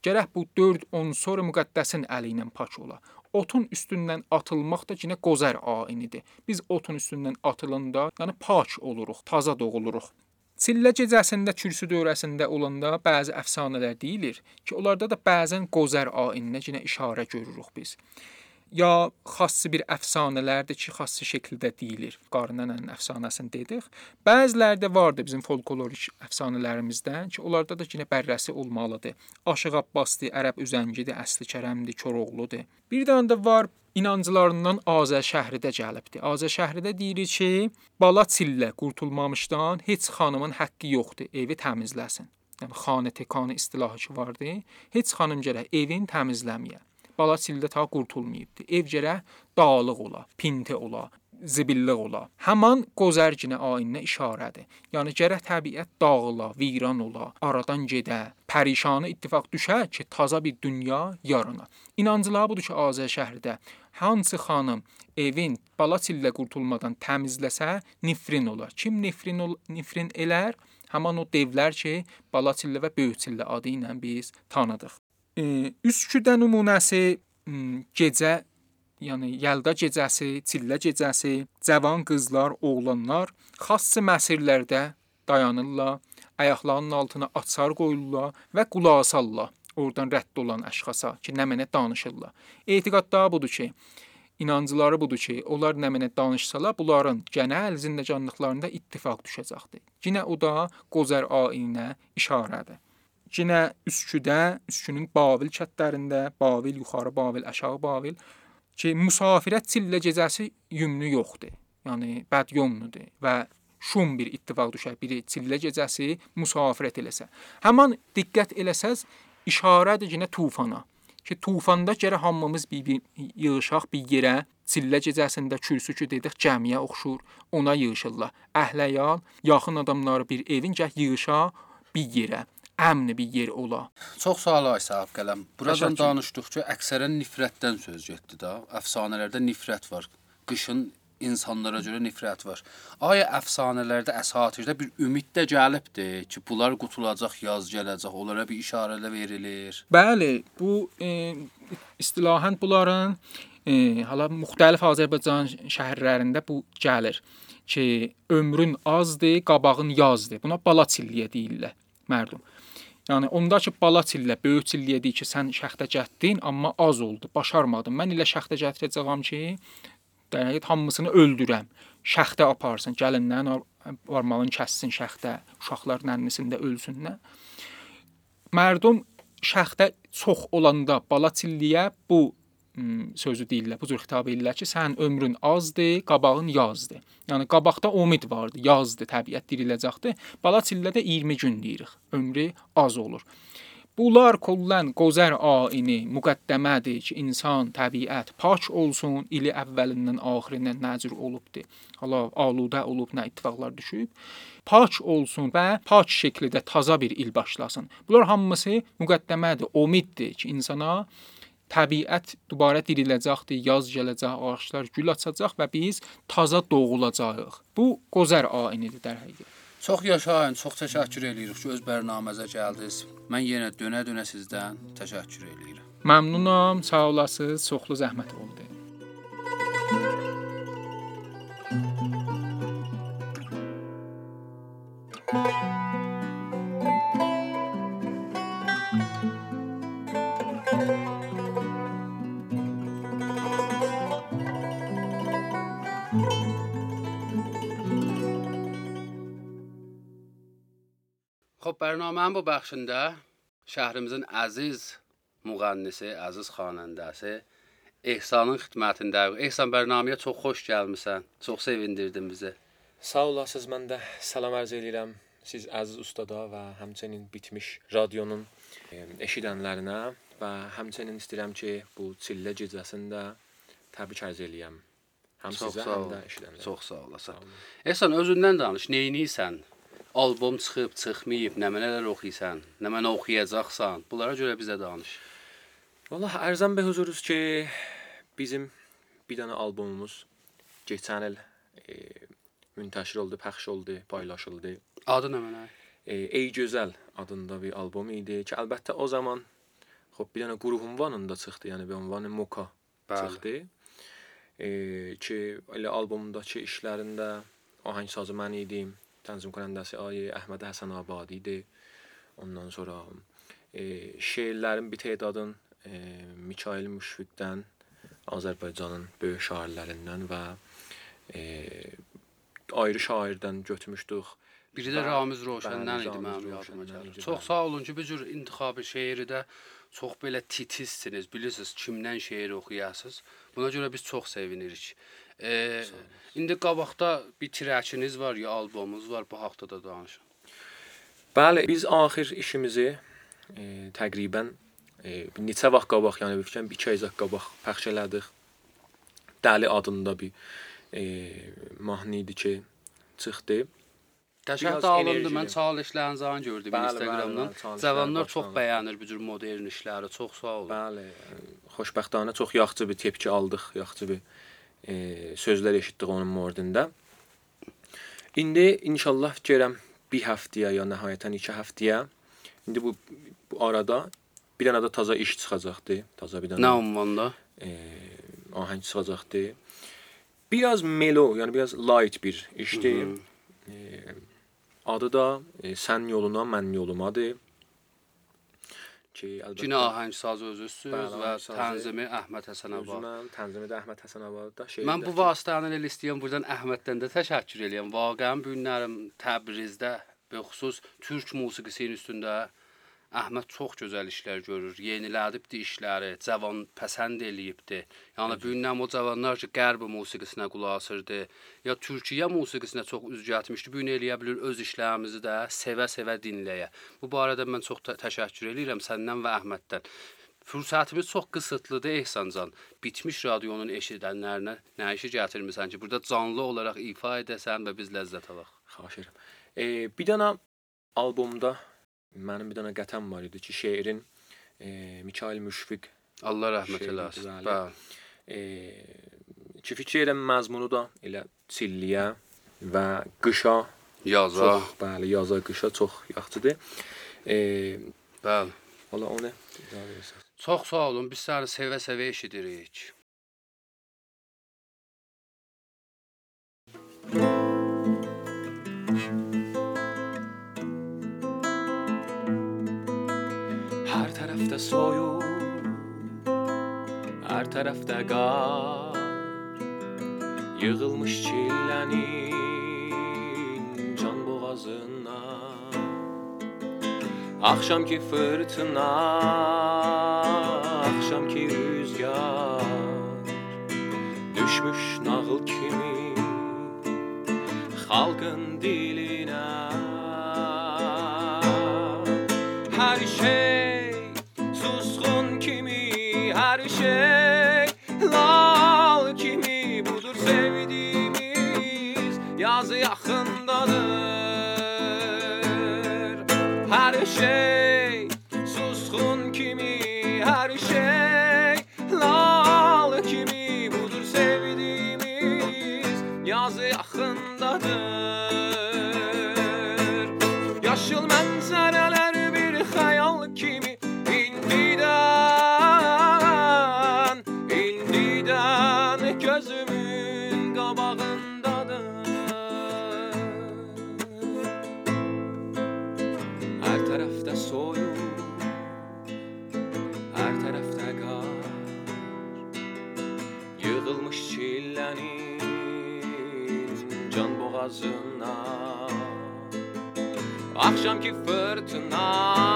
gərək bu 4 unsur müqəddəsin əli ilə pak ola. Otun üstündən atılmaq da yenə qozər ayinidir. Biz otun üstündən atılanda, yəni pak oluruq, taza doğuluruq. Çillə gecəsində kürsü dövrəsində olanda bəzi əfsanələr deyilir ki, onlarda da bəzən qozər ayininə yenə işarə görürük biz. Ya xassi bir əfsanələrdir ki, xassi şəkildə deyilir. Qarnanın əfsanəsini dedik. Bəzilərdə vardı bizim folklorik əfsanələrimizdən ki, onlarda da yenə bərrəsi olmalıdır. Aşıq Abbasdır, Ərəb üzəngidir, Əsli Kərəmdir, Koroğludur. Bir dənə də var inanclarından Azər şəhridə gəlibdi. Azər şəhridə deyir ki, bala çillə qurtulmamışdan heç xanımın haqqı yoxdur, evi təmizləsin. Yəni xanə tekanı istilahı ki vardı. Heç xanım gərək evin təmizləməyə. Bala çillə ta qurtulmayıbdı. Ev gərək dağlıq ola, pintə ola, zibillik ola. Həman qozərginə ayinə işarədir. Yəni gərək təbiət dağıla, viran ola, aradan gedə, pərişanı ittifaq düşə ki, taza bir dünya yarana. İnancıları budur ki, Azər şəhərdə hansı xanım evin bala çillə qurtulmadan təmizləsə, nifrin olar. Kim nifrin ol nifrin elər? Həman o devlər ki, bala çillə və böyük çillə adı ilə biz tanıdıq. Üsküdə nümunəsi m, gecə yəni Yəlda gecəsi, Çillə gecəsi, cavan qızlar, oğlanlar xass məsirlərdə dayanırlar, ayaqlarının altına açar qoyurlar və qulaq asarlar oradan rədd olan əşxasa ki, nə mənə danışırlar. Etiqadda budur ki, inancıları budur ki, onlar nə mənə danışsalar, bunların genel zindəcanlıqlarında ittifaq düşəcəkdir. Yenə o da Qozər ayinə işarədir. Yenə Üsküdə, Üskünün Babil kəndlərində, Babil yuxarı Babil, aşağı Babil ki, musafirət çillə gecəsi yümnü yoxdur. Yəni bədyomnudur və şum bir ittifaq düşər. Biri çillə gecəsi musafirət eləsə. Həmin diqqət eləsəz işarədir yenə tufana. Ki tufanda gərək hamımız bir, bir yığışaq bir yerə. Çillə gecəsində kürsü ki dedik cəmiyə oxşur, ona yığışırlar. Əhləyan, yaxın adamları bir evin gəh yığışa bir yerə əmn bir yer ola. Çox sağ ol Aysaq qələm. Buradan Təşəkkür. danışdıqca əksərən nifrətdən söz getdi də. Əfsanələrdə nifrət var. Qışın insanlara görə nifrət var. Aya əfsanələrdə, əsatirdə bir ümid də gəlibdi ki, bunlar qutulacaq, yaz gələcək, onlara bir işarələr verilir. Bəli, bu e, istilahən bunların e, hala müxtəlif Azərbaycan şəhərlərində bu gəlir ki, ömrün azdır, qabağın yazdır. Buna bala çilliyə deyirlər mərdum. Yəni onda ki bala çillə, böyük çilliyə deyir ki, sən şəxtə gətdin, amma az oldu, başarmadın. Mən elə şəxtə gətirəcəyəm ki, dəqiq hamısını öldürəm. Şəxtə aparsın, gəlindən varmalın kəssin şəxtə, uşaqlar nənnisində ölsünlər. Mərdum şəxtə çox olanda bala çilliyə bu sözü deyirlər, bu cür xitab edirlər ki, sənin ömrün azdır, qabağın yazdır. Yəni qabaqda umid vardı, yazdı, təbiət diriləcəkdi. Bala çillədə 20 gün deyirik. Ömrü az olur. Bunlar kollən qozər ayini müqəddəmədir ki, insan, təbiət pak olsun, ili əvvəlindən axirinə nəcür olubdu. Hala aludə olub, nə ittifaqlar düşüb. Pak olsun və pak şəkildə taza bir il başlasın. Bunlar hamısı müqəddəmədir, umiddir ki, insana təbiət dubara diriləcəkdir, yaz gələcək, ağaclar gül açacaq və biz taza doğulacağıq. Bu qozər ayinidir dər həqiqət. Çox yaşayın, çox təşəkkür eləyirik ki, öz bərnaməmizə gəldiniz. Mən yenə dönə-dönə sizdən təşəkkür eləyirəm. Məmnunam, sağ olasınız, çoxlu zəhmət oldu. خب برنامه bu bəxşində şəhrimizin əziz müğənnisi, əziz xanəndəsi Ehsanın xidmətindəyik. Ehsan bərnaməyə çox xoş gəlmisən. Çox sevindirdin bizi. Sağ olasınız. Mən də salam arz edirəm siz əziz ustada və həmçinin bitmiş radionun e, eşidənlərinə və həmçinin istəyirəm ki, bu çillə gecəsində təbrik arz eləyəm. Həm Çox sizə, sağ həm ol. də eşidənlərə. Çox sağ olasan. Sağ olun. Ehsan özündən danış. Neyniysən? Albom çıxıb, çıxmayıb, nə mənələr oxuyursan, nə mənə oxuyacaqsan? Bunlara görə bizə danış. Vallahi ərzəm be huzurunuz ki, bizim bir dənə albomumuz keçən il e, müntəşir oldu, pəxş oldu, paylaşıldı. Adı nə mənə? E, Ey gözəl adında bir albom idi ki, əlbəttə o zaman xop bir dənə qrup ünvanında çıxdı, yəni bir ünvanı Moka Bəli. çıxdı. E, ki elə albomdakı işlərində ahəng sazı mən idim, tənzim konəndəsi Ayə Əhməd Həsən Abadidir. Ondan sonra e, şeirlərin bir tədadın e, Mikail Müşfiqdən Azərbaycanın böyük şairlərindən və e, ayrı şairdən götürmüşdük. Biri də Ramiz Roşəndən idi mənim yadıma gəlir. idi, Çox sağ olun ki, bu cür intixabı şeiri də çox belə titizsiniz, bilirsiniz kimdən şeir oxuyasınız. Buna görə biz çox sevinirik. E, indi qabaqda bir trəkiniz var ya albomuz var, bu haqqda da danışın. Bəli, biz axir işimizi e, təqribən e, neçə vaxt qabaq, yəni fikirlərim 2 ay qabaq pəxş elədik. Dəli adında bir e, mahnı idi ki, çıxdı. Qəşəng alındı. Mən çalışlarınızı an gördüm bəli, Instagramdan. Cavanlar çox bəyənir bu cür modern işləri. Çox sağ olun. Bəli. Xoşbəxtana çox yaxşı bir tepki aldıq, yaxşı bir e, sözlər eşitdik onun mordində. İndi inşallah fikirəm bir həftəyə ya nəhayətən 2 həftəyə indi bu bu arada bir dənə də taza iş çıxacaqdı. Taza bir dənə Nə ünvanda? e, ahəng çıxacaqdı. Biraz melo, yəni biraz light bir işdir. E, adı da e, Sən yoluna, mən yolumadır. Ki əlbəttə Cinə ahəng saz özüsüz Bəli, və tənzimi Əhməd Həsənova. Özüməm, tənzimi də Əhməd Həsənova şey. Mən bu vasitəni elə istəyirəm buradan Əhməddən də təşəkkür eləyəm. Vaqəən bu günlərim Təbrizdə bəxüsus türk musiqisinin üstündə Əhməd çox gözəl işlər görür. Yenilədibdi işləri, cavan pəsənd eləyibdi. Yəni bu gündən o cavanlar ki, qərb musiqisinə qulaq asırdı, ya Türkiyə musiqisinə çox üz gətmişdi. Bu gün eləyə bilir öz işlərimizi də sevə-sevə dinləyə. Bu barədə mən çox tə təşəkkür eləyirəm səndən və Əhməddən. Fürsətimiz çox qısıtlıdır Ehsancan. Bitmiş radionun eşidənlərinə nə işi gətirmisən ki, burada canlı olaraq ifa edəsən və biz ləzzət alaq. xahiş edirəm. E, bir dənə albomda mənim bir dənə qətəm var idi ki, şeirin e, Mikail Müşfiq Allah rəhmət eləsin. bəli. E, ki fikir edirəm məzmunu da elə çilliyə və qışa Yaza. çox, bəli, yaza qışa çox yaxşıdır. E, Bəli. valla onu. Çox sağ olun. Biz səni sevə-sevə eşidirik. Hər tərəfdə soyuq, hər tərəfdə qar. Yığılmış çillənin can boğazına. Axşamki fırtına, axşamki rüzgar düşmüş nağıl kimi xalqın dilinə. Hər şey lal kimi budur sevdiyimiz yazı yaxındadır. Hər şey for tonight.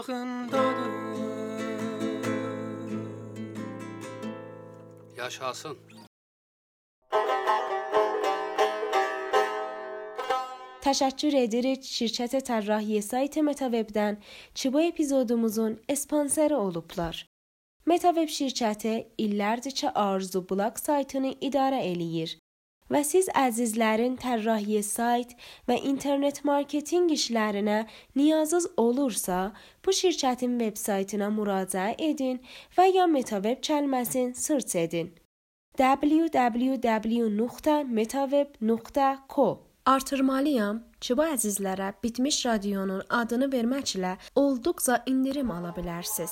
Qabağındadır. Yaşasın. Təşəkkür edirik şirkət Tərrahiyyə sayt Metawebdən epizodumuzun sponsoru olublar. Metaweb şirkəti illərdir ki, Arzu Blog saytını idarə eləyir və siz əzizlərin tərrahiyyə sayt və internet marketinq işlərinə niyazınız olursa, bu şirkətin veb saytına müraciət edin və ya Metaweb kəlməsini search edin. www.metaweb.co Artırmalıyam ki, bu əzizlərə Bitmiş Radionun adını verməklə olduqca indirim ala bilərsiniz.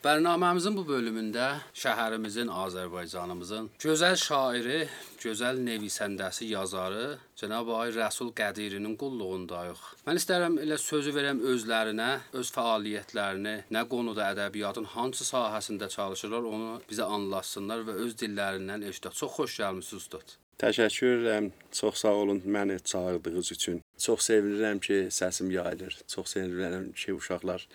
Bərnaməmizin bu bölümündə şəhərimizin, Azərbaycanımızın gözəl şairi, gözəl nevisəndəsi, yazarı cənab Ay Rəsul Qədirinin qulluğundayıq. Mən istərəm elə sözü verəm özlərinə, öz fəaliyyətlərini, nə qonuda ədəbiyyatın hansı sahəsində çalışırlar, onu bizə anlatsınlar və öz dillərindən eşidək. Çox xoş gəlmisiniz ustad. Təşəkkür edirəm. Çox sağ olun məni çağırdığınız üçün. Çox sevinirəm ki, səsim yayılır. Çox sevinirəm ki, uşaqlar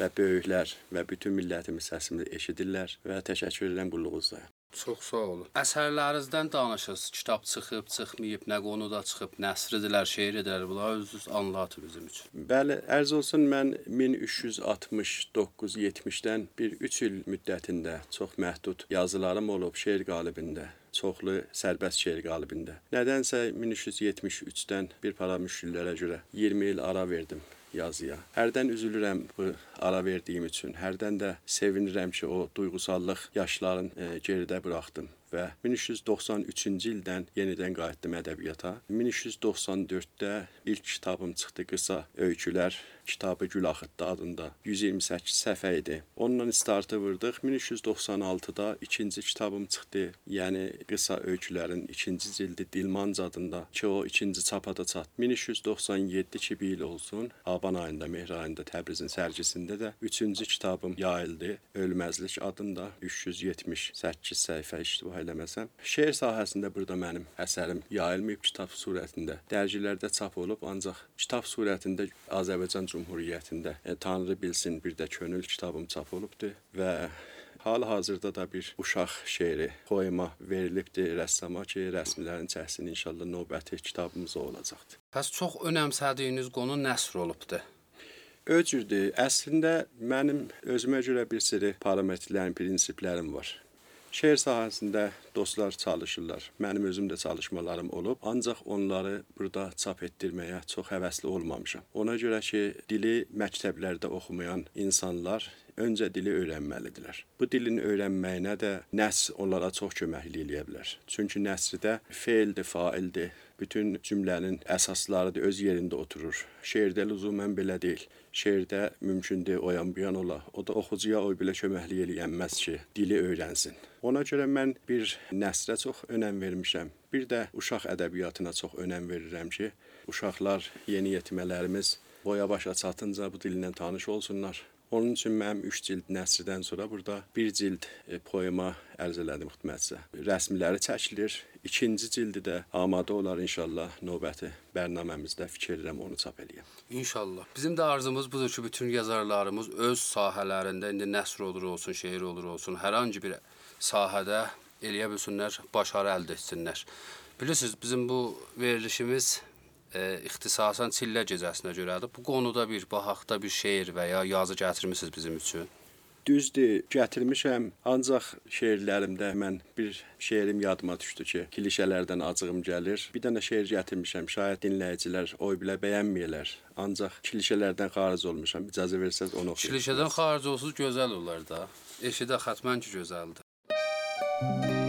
və böyüklər və bütün millətimiz səsimi eşidirlər və təşəkkür edirəm qulluğunuzda. Çox sağ olun. Əsərlərinizdən danışırsınız. Kitab çıxıb, çıxmayıb, nə qonuda çıxıb, nəsridilər, şeir edilər. Bunları özünüz anlatın bizim üçün. Bəli, ərz olsun mən 1369-70-dən bir 3 il müddətində çox məhdud yazılarım olub şeir qalibində çoxlu sərbəst şeir qalibində. Nədənsə 1373-dən bir para müşkillərə görə 20 il ara verdim yazıya. Hərdən üzülürəm bu ara verdiyim üçün. Hərdən də sevinirəm ki, o duyğusallıq yaşların e, geridə buraxdım və 1393-cü ildən yenidən qayıtdım ədəbiyyata. 1394-də ilk kitabım çıxdı qısa öykülər kitabı Gül Axıtdı adında 128 səhifə idi. Onunla startı vurdıq. 1396-da ikinci kitabım çıxdı. Yəni qısa öykülərin ikinci cildi Dilmanc adında ki, o ikinci çapa da çatdı. 1397 ki, bir il olsun. Aban ayında, mehr ayında Təbrizin sərgisində də üçüncü kitabım yayıldı. Ölməzlik adında 378 səhifə iştiba eləməsəm. Şeir sahəsində burada mənim əsərim yayılmayıb kitab surətində. Dərgilərdə çap olub, ancaq kitab surətində Azərbaycan Cümhuriyyətində e, Tanrı bilsin bir də könül kitabım çap olubdu və Hal-hazırda da bir uşaq şeiri, poema verilibdi rəssama ki, rəsmilərin çəksin inşallah növbəti kitabımız o olacaqdır. Bəs çox önəmsədiyiniz qonu nəsr olubdu. Öcürdür. Əslində mənim özümə görə bir sürü parametrlərim, prinsiplərim var. Şeir sahəsində dostlar çalışırlar. Mənim özüm də çalışmalarım olub, ancaq onları burada çap etdirməyə çox həvəsli olmamışam. Ona görə ki, dili məktəblərdə oxumayan insanlar öncə dili öyrənməlidirlər. Bu dilin öyrənməyinə də nəsr onlara çox köməklik eləyə bilər. Çünki nəsrdə feildir, faildir, bütün cümlənin əsasları da öz yerində oturur. Şeirdə lüzumən belə deyil. Şeirdə mümkündür oyan bu yan ola. O da oxucuya o belə köməklik eləyənməz ki, dili öyrənsin. Ona görə mən bir nəsrə çox önəm vermişəm. Bir də uşaq ədəbiyyatına çox önəm verirəm ki, uşaqlar, yeni yetimlərimiz boya başa çatınca bu dillə tanış olsunlar. Onun üçün mənim 3 cild nəsrdən sonra burada bir cild e, poema ərz elədim xidmətçə. Rəsmiləri çəkilir. İkinci cildi də amadə olar inşallah növbəti bərnaməmizdə fikir edirəm onu çap eləyəm. İnşallah. Bizim də arzumuz budur ki, bütün yazarlarımız öz sahələrində indi nəsr olur olsun, şeir olur olsun, hər hansı bir sahədə eləyə bilsinlər, başarı əldə etsinlər. Bilirsiniz, bizim bu verilişimiz e, ixtisasən Çillə gecəsinə görədir. Bu qonuda bir baxaqda bir şeir və ya yazı gətirmisiniz bizim üçün. Düzdür, gətirmişəm, ancaq şeirlərimdə mən bir şeirim yadıma düşdü ki, klişələrdən acığım gəlir. Bir dənə şeir gətirmişəm. Şayət dinləyicilər oy bilə bəyənməyələr. Ancaq klişələrdən xaric olmuşam. İcazə versəz onu oxuyum. Klişədən xaric olsuz gözəl olar da. Eşidə xətmən ki gözəldir.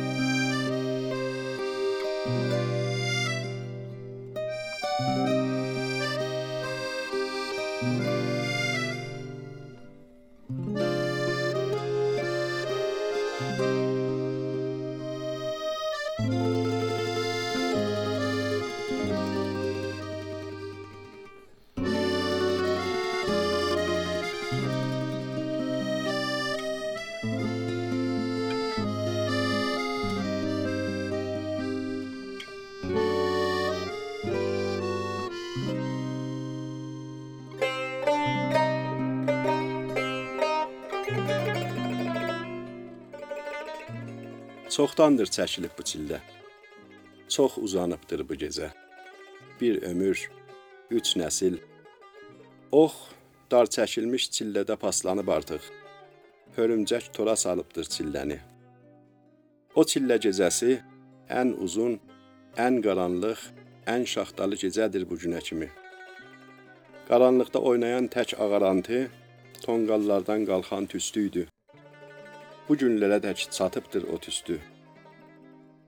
Çoxdandır çəkilib bu çillə. Çox uzanıbdır bu gecə. Bir ömür, üç nəsil. Ox dar çəkilmiş çillədə paslanıb artıq. Hörümcək tora salıbdır çilləni. O çillə gecəsi ən uzun, ən qaranlıq, ən şaxtalı gecədir bu günə kimi. Qaranlıqda oynayan tək ağarantı tonqallardan qalxan tüstü idi. Bu günlərə dək çatıbdır o tüstü.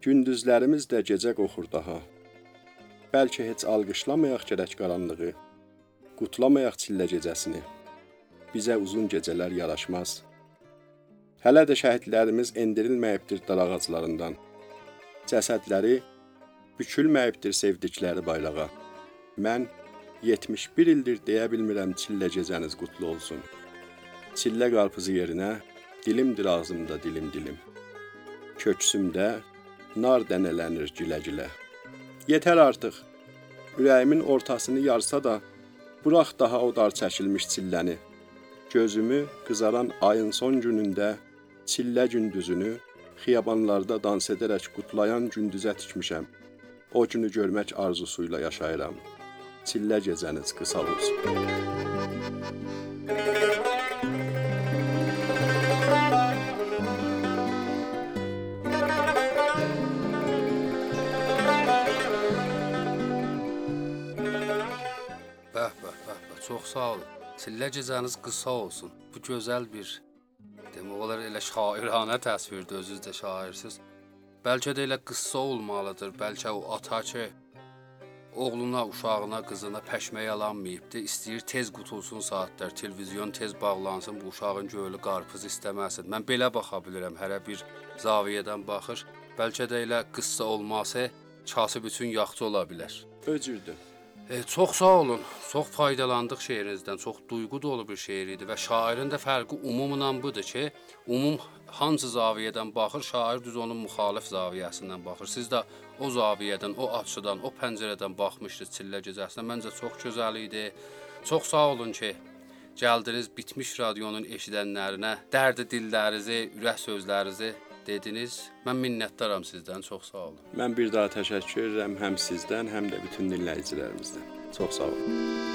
Gündüzlərimiz də gecə qoxur daha. Bəlkə heç alqışlamayaq gərək qaranlığı. Qutlamayaq çillə gecəsini. Bizə uzun gecələr yaraşmaz. Hələ də şəhidlərimiz endirilməyibdir dar ağaclarından. Cəsədləri bükülməyibdir sevdikləri bayrağa. Mən 71 ildir deyə bilmirəm çillə gecəniz qutlu olsun. Çillə qarpızı yerinə dilimdir ağzımda dilim-dilim. Köksümdə nar dənələnir gülə-gülə. Yetər artıq. Ürəyimin ortasını yarsa da burax daha o dar çəkilmiş çilləni. Gözümü qızaran ayın son günündə çillə gündüzünü xiyabanlarda dans edərək qutlayan gündüzə tikmişəm. O günü görmək arzusuyla yaşayıram. Çillə gecəniz qısa olsun. Bəh, Çox sağ olun. Çillə gecəniz qısa olsun. Bu gözəl bir demək olar elə şairanə təsvirdir, özünüz də şairsiz. Bəlkə də elə qıssa olmalıdır. Bəlkə o ata ki oğluna, uşağına, qızına pəşmək yalanmayıbdı. İstəyir tez qutulsun saatlar, televizyon tez bağlansın, bu uşağın gölü qarpız istəməsin. Mən belə baxa bilirəm, hərə bir zaviyədən baxır. Bəlkə də elə qıssa olmasa kasıb üçün yaxşı ola bilər. Öcürdü. E, çox sağ olun. Çox faydalandıq şeirinizdən. Çox duyğu dolu bir şeir idi və şairin də fərqi umumla budur ki, umum hansı zaviyədən baxır, şair düz onun müxalif zaviyəsindən baxır. Siz də o zaviyədən, o açıdan, o pəncərədən baxmışdınız Çillə gecəsinə. Məncə çox gözəl idi. Çox sağ olun ki, gəldiniz bitmiş radionun eşidənlərinə dərdi dillərinizi, ürək sözlərinizi dediniz. Mən minnətdaram sizdən. Çox sağ olun. Mən bir daha təşəkkür edirəm həm sizdən, həm də bütün dinləyicilərimizdən. Çox sağ olun.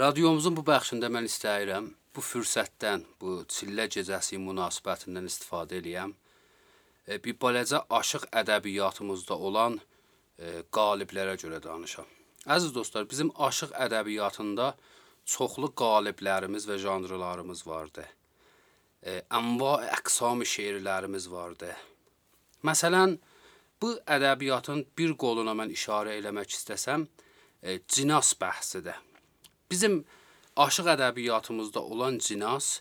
Radiomuzun bu bəxşində mən istəyirəm bu fürsətdən, bu çillə gecəsi münasibətindən istifadə eləyəm. E, bir balaca aşıq ədəbiyyatımızda olan e, qaliblərə görə danışam. Əziz dostlar, bizim aşıq ədəbiyyatında çoxlu qaliblərimiz və janrlarımız vardı. E, Anva əqsam şeirlərimiz vardı. Məsələn, bu ədəbiyyatın bir qoluna mən işarə eləmək istəsəm, cinas bəhsidir. Bizim aşıq ədəbiyyatımızda olan cinas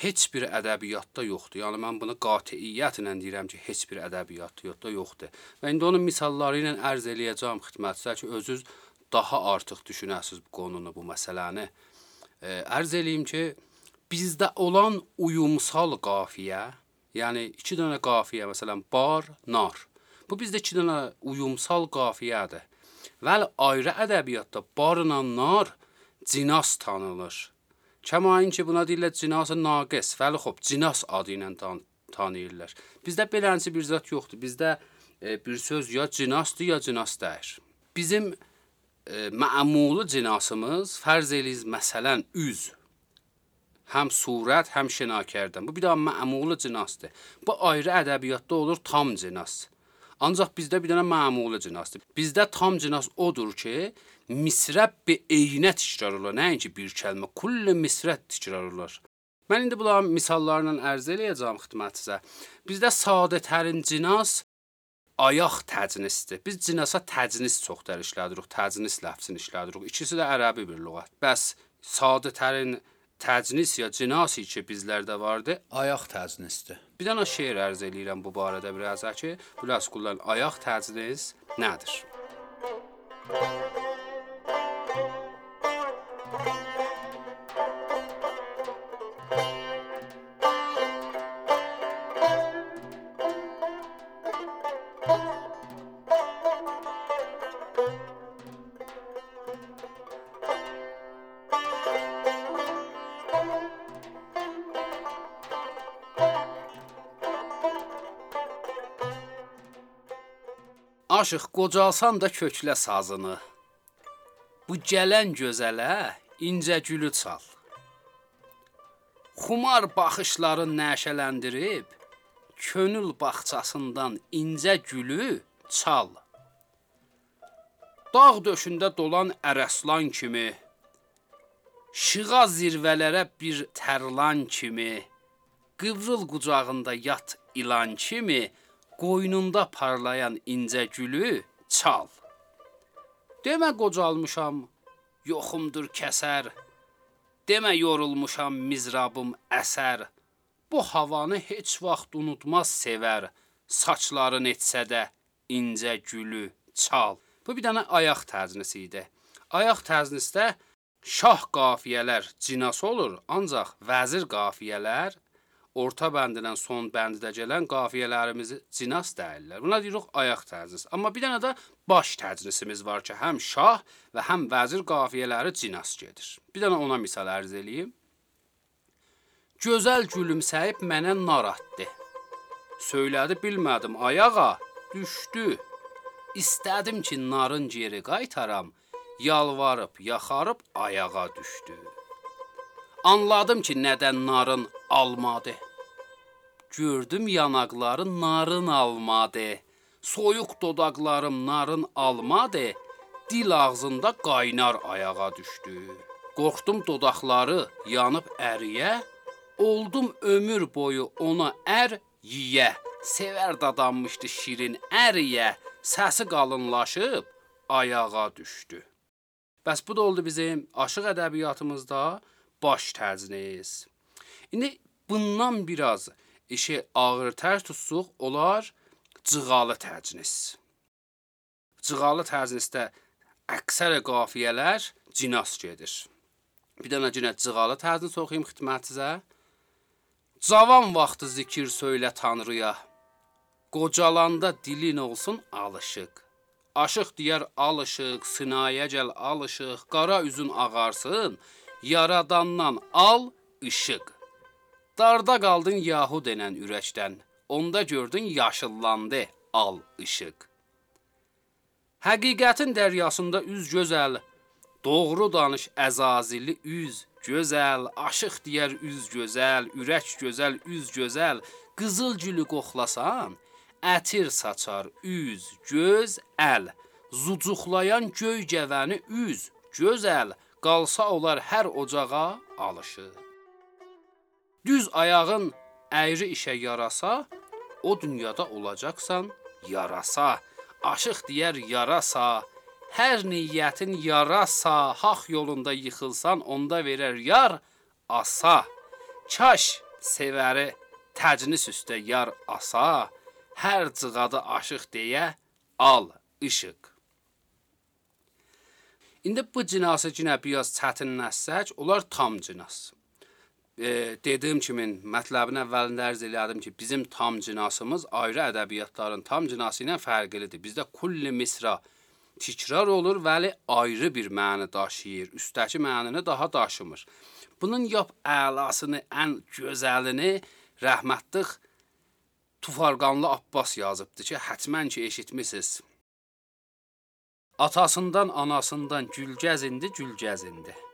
heç bir ədəbiyyatda yoxdur. Yəni mən bunu qatiiyyətlə deyirəm ki, heç bir ədəbiyyatda yoxdur. Və indi onun misalları ilə ərz eləyəcəm xidmətçisə ki, özünüz daha artıq düşünəsiniz bu qonunu, bu məsələni. E, ərz eləyim ki, bizdə olan uyumsal qafiyə, yəni iki dənə qafiyə, məsələn, bar, nar. Bu bizdə iki dənə uyumsal qafiyədir. Vəli ayrı ədəbiyyatda barla nar cinas tanınır. Kəmain ki buna deyirlər cinası naqis. Vəli xop, cinas adı ilə tan tanıyırlar. Bizdə belənci bir zət yoxdur. Bizdə e, bir söz ya cinasdır ya cinas deyir. Bizim e, məmulu cinasımız fərz eləyiz məsələn üz. Həm surət, həm şinakərdən. Bu bir daha məmulu cinasdır. Bu ayrı ədəbiyyatda olur tam cinas. Ancaq bizdə bir dənə məmulu cinasdır. Bizdə tam cinas odur ki, misrəb bi eynə təkrar olur. Nəinki bir kəlmə, kullu misrət təkrar olur. Mən indi bunların misallarla ərz eləyəcəm xidmətinizə. Bizdə sadətərin cinas ayaq təcnisdir. Biz cinasa təcnis çox dər işlədirik, təcnis ləfzini işlədirik. İkisi də ərəbi bir lüğət. Bəs sadətərin təcnis ya cinasi ki bizlərdə vardı, ayaq təcnisdir. Bir dənə şeir ərz eləyirəm bu barədə biraz ki, biraz kullan ayaq təcnis nədir? Aşıq qocalsan da köklə sazını. Bu gələn gözələ incə gülü çal. Xumar baxışların nəşələndirib könül bağçasından incə gülü çal. Dağ döşündə dolan ərəslan kimi, şığa zirvələrə bir tərlan kimi, qıvrıl qucağında yat ilan kimi, qoynunda parlayan incə gülü çal. Demə qocalmışam, yoxumdur kəsər. Demə yorulmuşam mizrabım əsər. Bu havanı heç vaxt unutmaz sevər. Saçların etsə də incə gülü çal. Bu bir dənə ayaq tərzinisi idi. Ayaq tərzinisdə şah qafiyələr cinas olur, ancaq vəzir qafiyələr orta bəndindən son bəndidə gələn qafiyələrimizi cinas deyirlər. Buna deyirik ayaq tərzinisi. Amma bir dənə də baş tərzinisimiz var ki, həm şah və həm vəzir qafiyələri cinas gedir. Bir dənə ona misal ərz eləyim. Gözəl gülümsəyib mənə nar atdı. Söylədi bilmədim ayağa, düşdü. İstədim ki, narın geri qaytaram. Yalvarıb, yaxarıb ayağa düşdü. Anladım ki, nədən narın almadı. Gördüm yanaqları narın almadı. Soyuq dodaqlarım narın almadı. Dil ağzında qaynar ayağa düşdü. Qorxdum dodaqları yanıb əriyə. Oldum ömür boyu ona ər yiyə. Sevər dadanmışdı şirin əriyə. Səsi qalınlaşıb ayağa düşdü. Bəs bu da oldu bizim aşıq ədəbiyyatımızda baş tərzinəyiz. İndi bundan biraz işi ağır tərs tutsuq, olar cığalı tərciniz. Cığalı tərcinisdə əksər qafiyələr cinas gedir. Bir dənə cinə cığalı tərcini oxuyum xidmətinizə. Cavan vaxtı zikir söylə Tanrıya. Qocalanda dilin olsun alışıq. Aşıq deyər alışıq, sınaya gəl alışıq, qara üzün ağarsın, yaradandan al işıq. Darda qaldın yahu denən ürəkdən, onda gördün yaşıllandı al işıq. Həqiqətin dəryasında üz gözəl, doğru danış əzazili üz gözəl, aşıq deyər üz gözəl, ürək gözəl, üz gözəl, qızıl gülü qoxlasan, ətir saçar üz, göz, əl. Zucuqlayan göy gəvəni üz, gözəl, qalsa olar hər ocağa alışır. Düz ayağın əyri işə yarasa, o dünyada olacaqsan yarasa. Aşıq deyər yarasa, hər niyyətin yarasa, haq yolunda yıxılsan, onda verər yar asa. Kaş sevəri təcnis üstə yar asa, hər cığada aşıq deyə al işıq. İndi bu cinası cinə biraz çətinləşsək, onlar tam cinas. E, dediyim kimi mətləbin əvvəlində ərz elədim ki, bizim tam cinasımız ayrı ədəbiyyatların tam cinası ilə fərqlidir. Bizdə kulli misra təkrar olur, vəli ayrı bir məna daşıyır. Üstəki mənini daha daşımır. Bunun yap əlasını, ən gözəlini rəhmətlik Tufarqanlı Abbas yazıbdı ki, hətmən ki eşitmisiniz. Atasından, anasından gül gəzindi, gül gəzindi.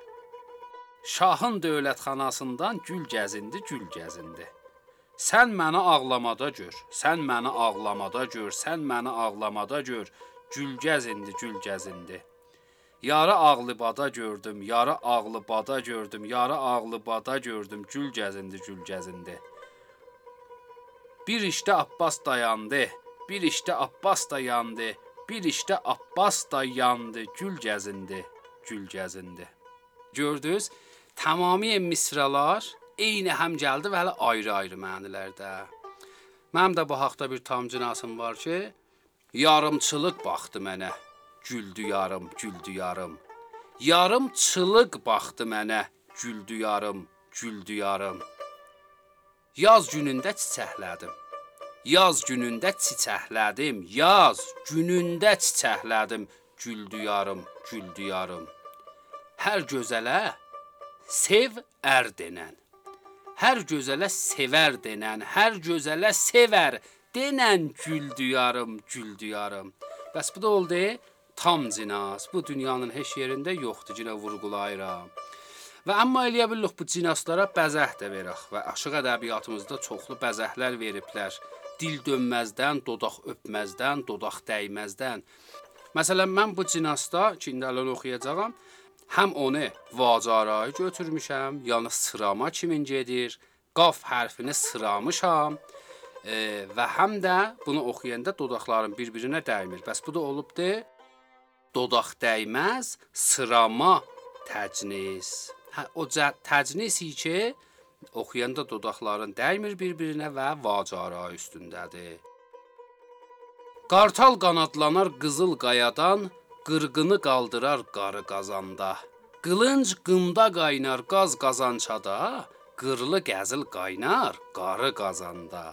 Şahın dövlətxanasından gül gəzindi, gül gəzindi. Sən məni ağlamada gör, sən məni ağlamada gör, sən məni ağlamada gör. Gül gəzindi, gül gəzindi. Yarı ağlı bada gördüm, yarı ağlı bada gördüm, yarı ağlı bada gördüm, gül gəzindi, gül gəzindi. Bir işdə Abbas dayandı, bir işdə Abbas da yandı, bir işdə Abbas da yandı, gül gəzindi, gül gəzindi. Gördünüz? Tamamilə misralar eyni həm gəldi və hələ ayrı-ayrı mənilərdə. Mənim də bu haqqda bir tam cinasım var ki, yarımçılıq baxdı mənə. Güldü yarım, güldü yarım. Yarımçılıq baxdı mənə. Güldü yarım, güldü yarım. Yaz günündə çiçəklədim. Yaz günündə çiçəklədim. Yaz günündə çiçəklədim. Güldü yarım, güldü yarım. Hər gözələ sev ər denən. Hər gözələ sevər denən, hər gözələ sevər denən güldü yarım, güldü yarım. Bəs bu da oldu tam cinas. Bu dünyanın heç yerində yoxdur, yenə vurğulayıram. Və amma eləyə bilirik bu cinaslara bəzəh də verək və aşıq ədəbiyyatımızda çoxlu bəzəhlər veriblər. Dil dönməzdən, dodaq öpməzdən, dodaq dəyməzdən. Məsələn, mən bu cinasda ki, indi ələn oxuyacağam, həm onu vacarayı götürmüşəm, yəni sırama kimin gedir, qaf hərfini sıramışam. E, və həm də bunu oxuyanda dodaqlarım bir-birinə dəymir. Bəs bu da olubdu dodaq dəyməz, sırama təcnis. Hə, o təcnisi ki, oxuyanda dodaqların dəymir bir-birinə və vacara üstündədir. Qartal qanadlanar qızıl qayadan, qırğını qaldırar qarı qazanda. Qılınc qımda qaynar qaz qazançada, qırlı gəzil qaynar qarı qazanda.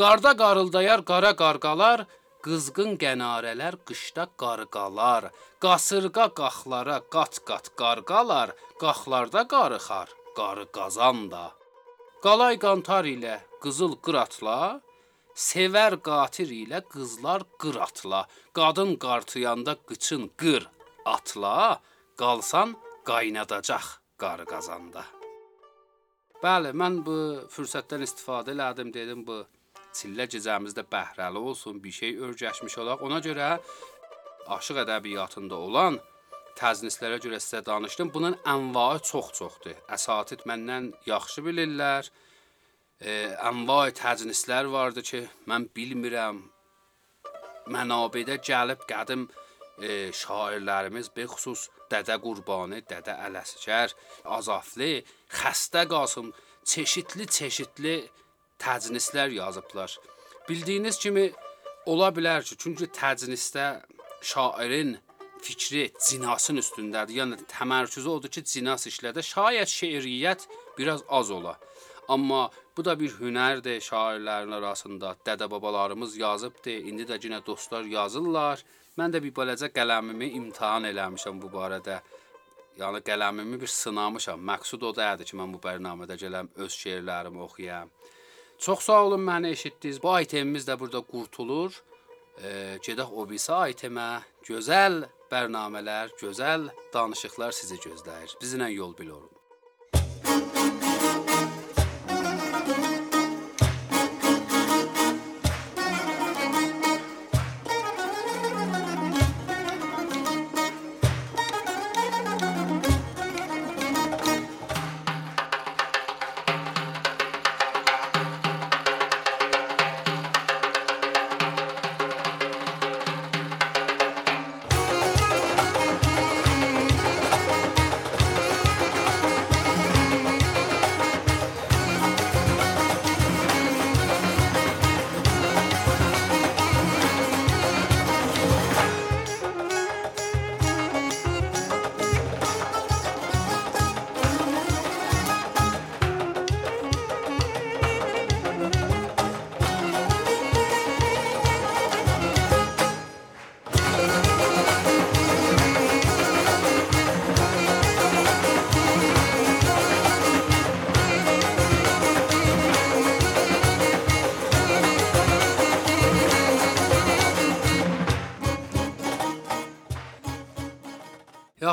Qarda qarıldayar qara qarqalar, qızğın qənarələr qışda qarqalar. Qasırğa qaxlara qat-qat qarqalar, qaxlarda qarıxar, qarı qazanda. Qalay qantar ilə qızıl qıratla, sevər qatir ilə qızlar qır atla. Qadın qartıyanda qıçın qır atla, qalsan qaynadacaq qarı qazanda. Bəli, mən bu fürsətdən istifadə elədim, dedim bu çillə gecəmizdə bəhrəli olsun, bir şey örgəşmiş olaq. Ona görə aşıq ədəbiyyatında olan təznislərə görə sizə danışdım. Bunun ənvaı çox-çoxdur. Əsatid məndən yaxşı bilirlər. Ənvaı təcnislər vardı ki, mən bilmirəm. Mənabedə gəlib qədim e, şairlərimiz be xüsus Dədə Qurbani, Dədə Ələsgər, Azaflı, Xəstə Qasım çeşidli-çeşidli təcnislər yazıblar. Bildiyiniz kimi ola bilər ki, çünki təcnisdə şairin fikri cinasın üstündədir. Yəni təmərküzü odur ki, cinas işlədə. Şayət şeiriyyət biraz az ola. Amma bu da bir hünərdir şairlərin arasında. Dədə-babalarımız yazıbdı, indi də yenə dostlar yazırlar. Mən də bir balaca qələmimi imtahan eləmişəm bu barədə. Yəni qələmimi bir sınamışam. Məqsud o da idi ki, mən bu proqramda gələm öz şeirlərimi oxuyam. Çox sağ olun məni eşitdiniz. Bu itemimiz də burada qurtulur. E, gedək o birisi itemə. Gözəl proqramlar, gözəl danışıqlar sizi gözləyir. Bizimlə yol bil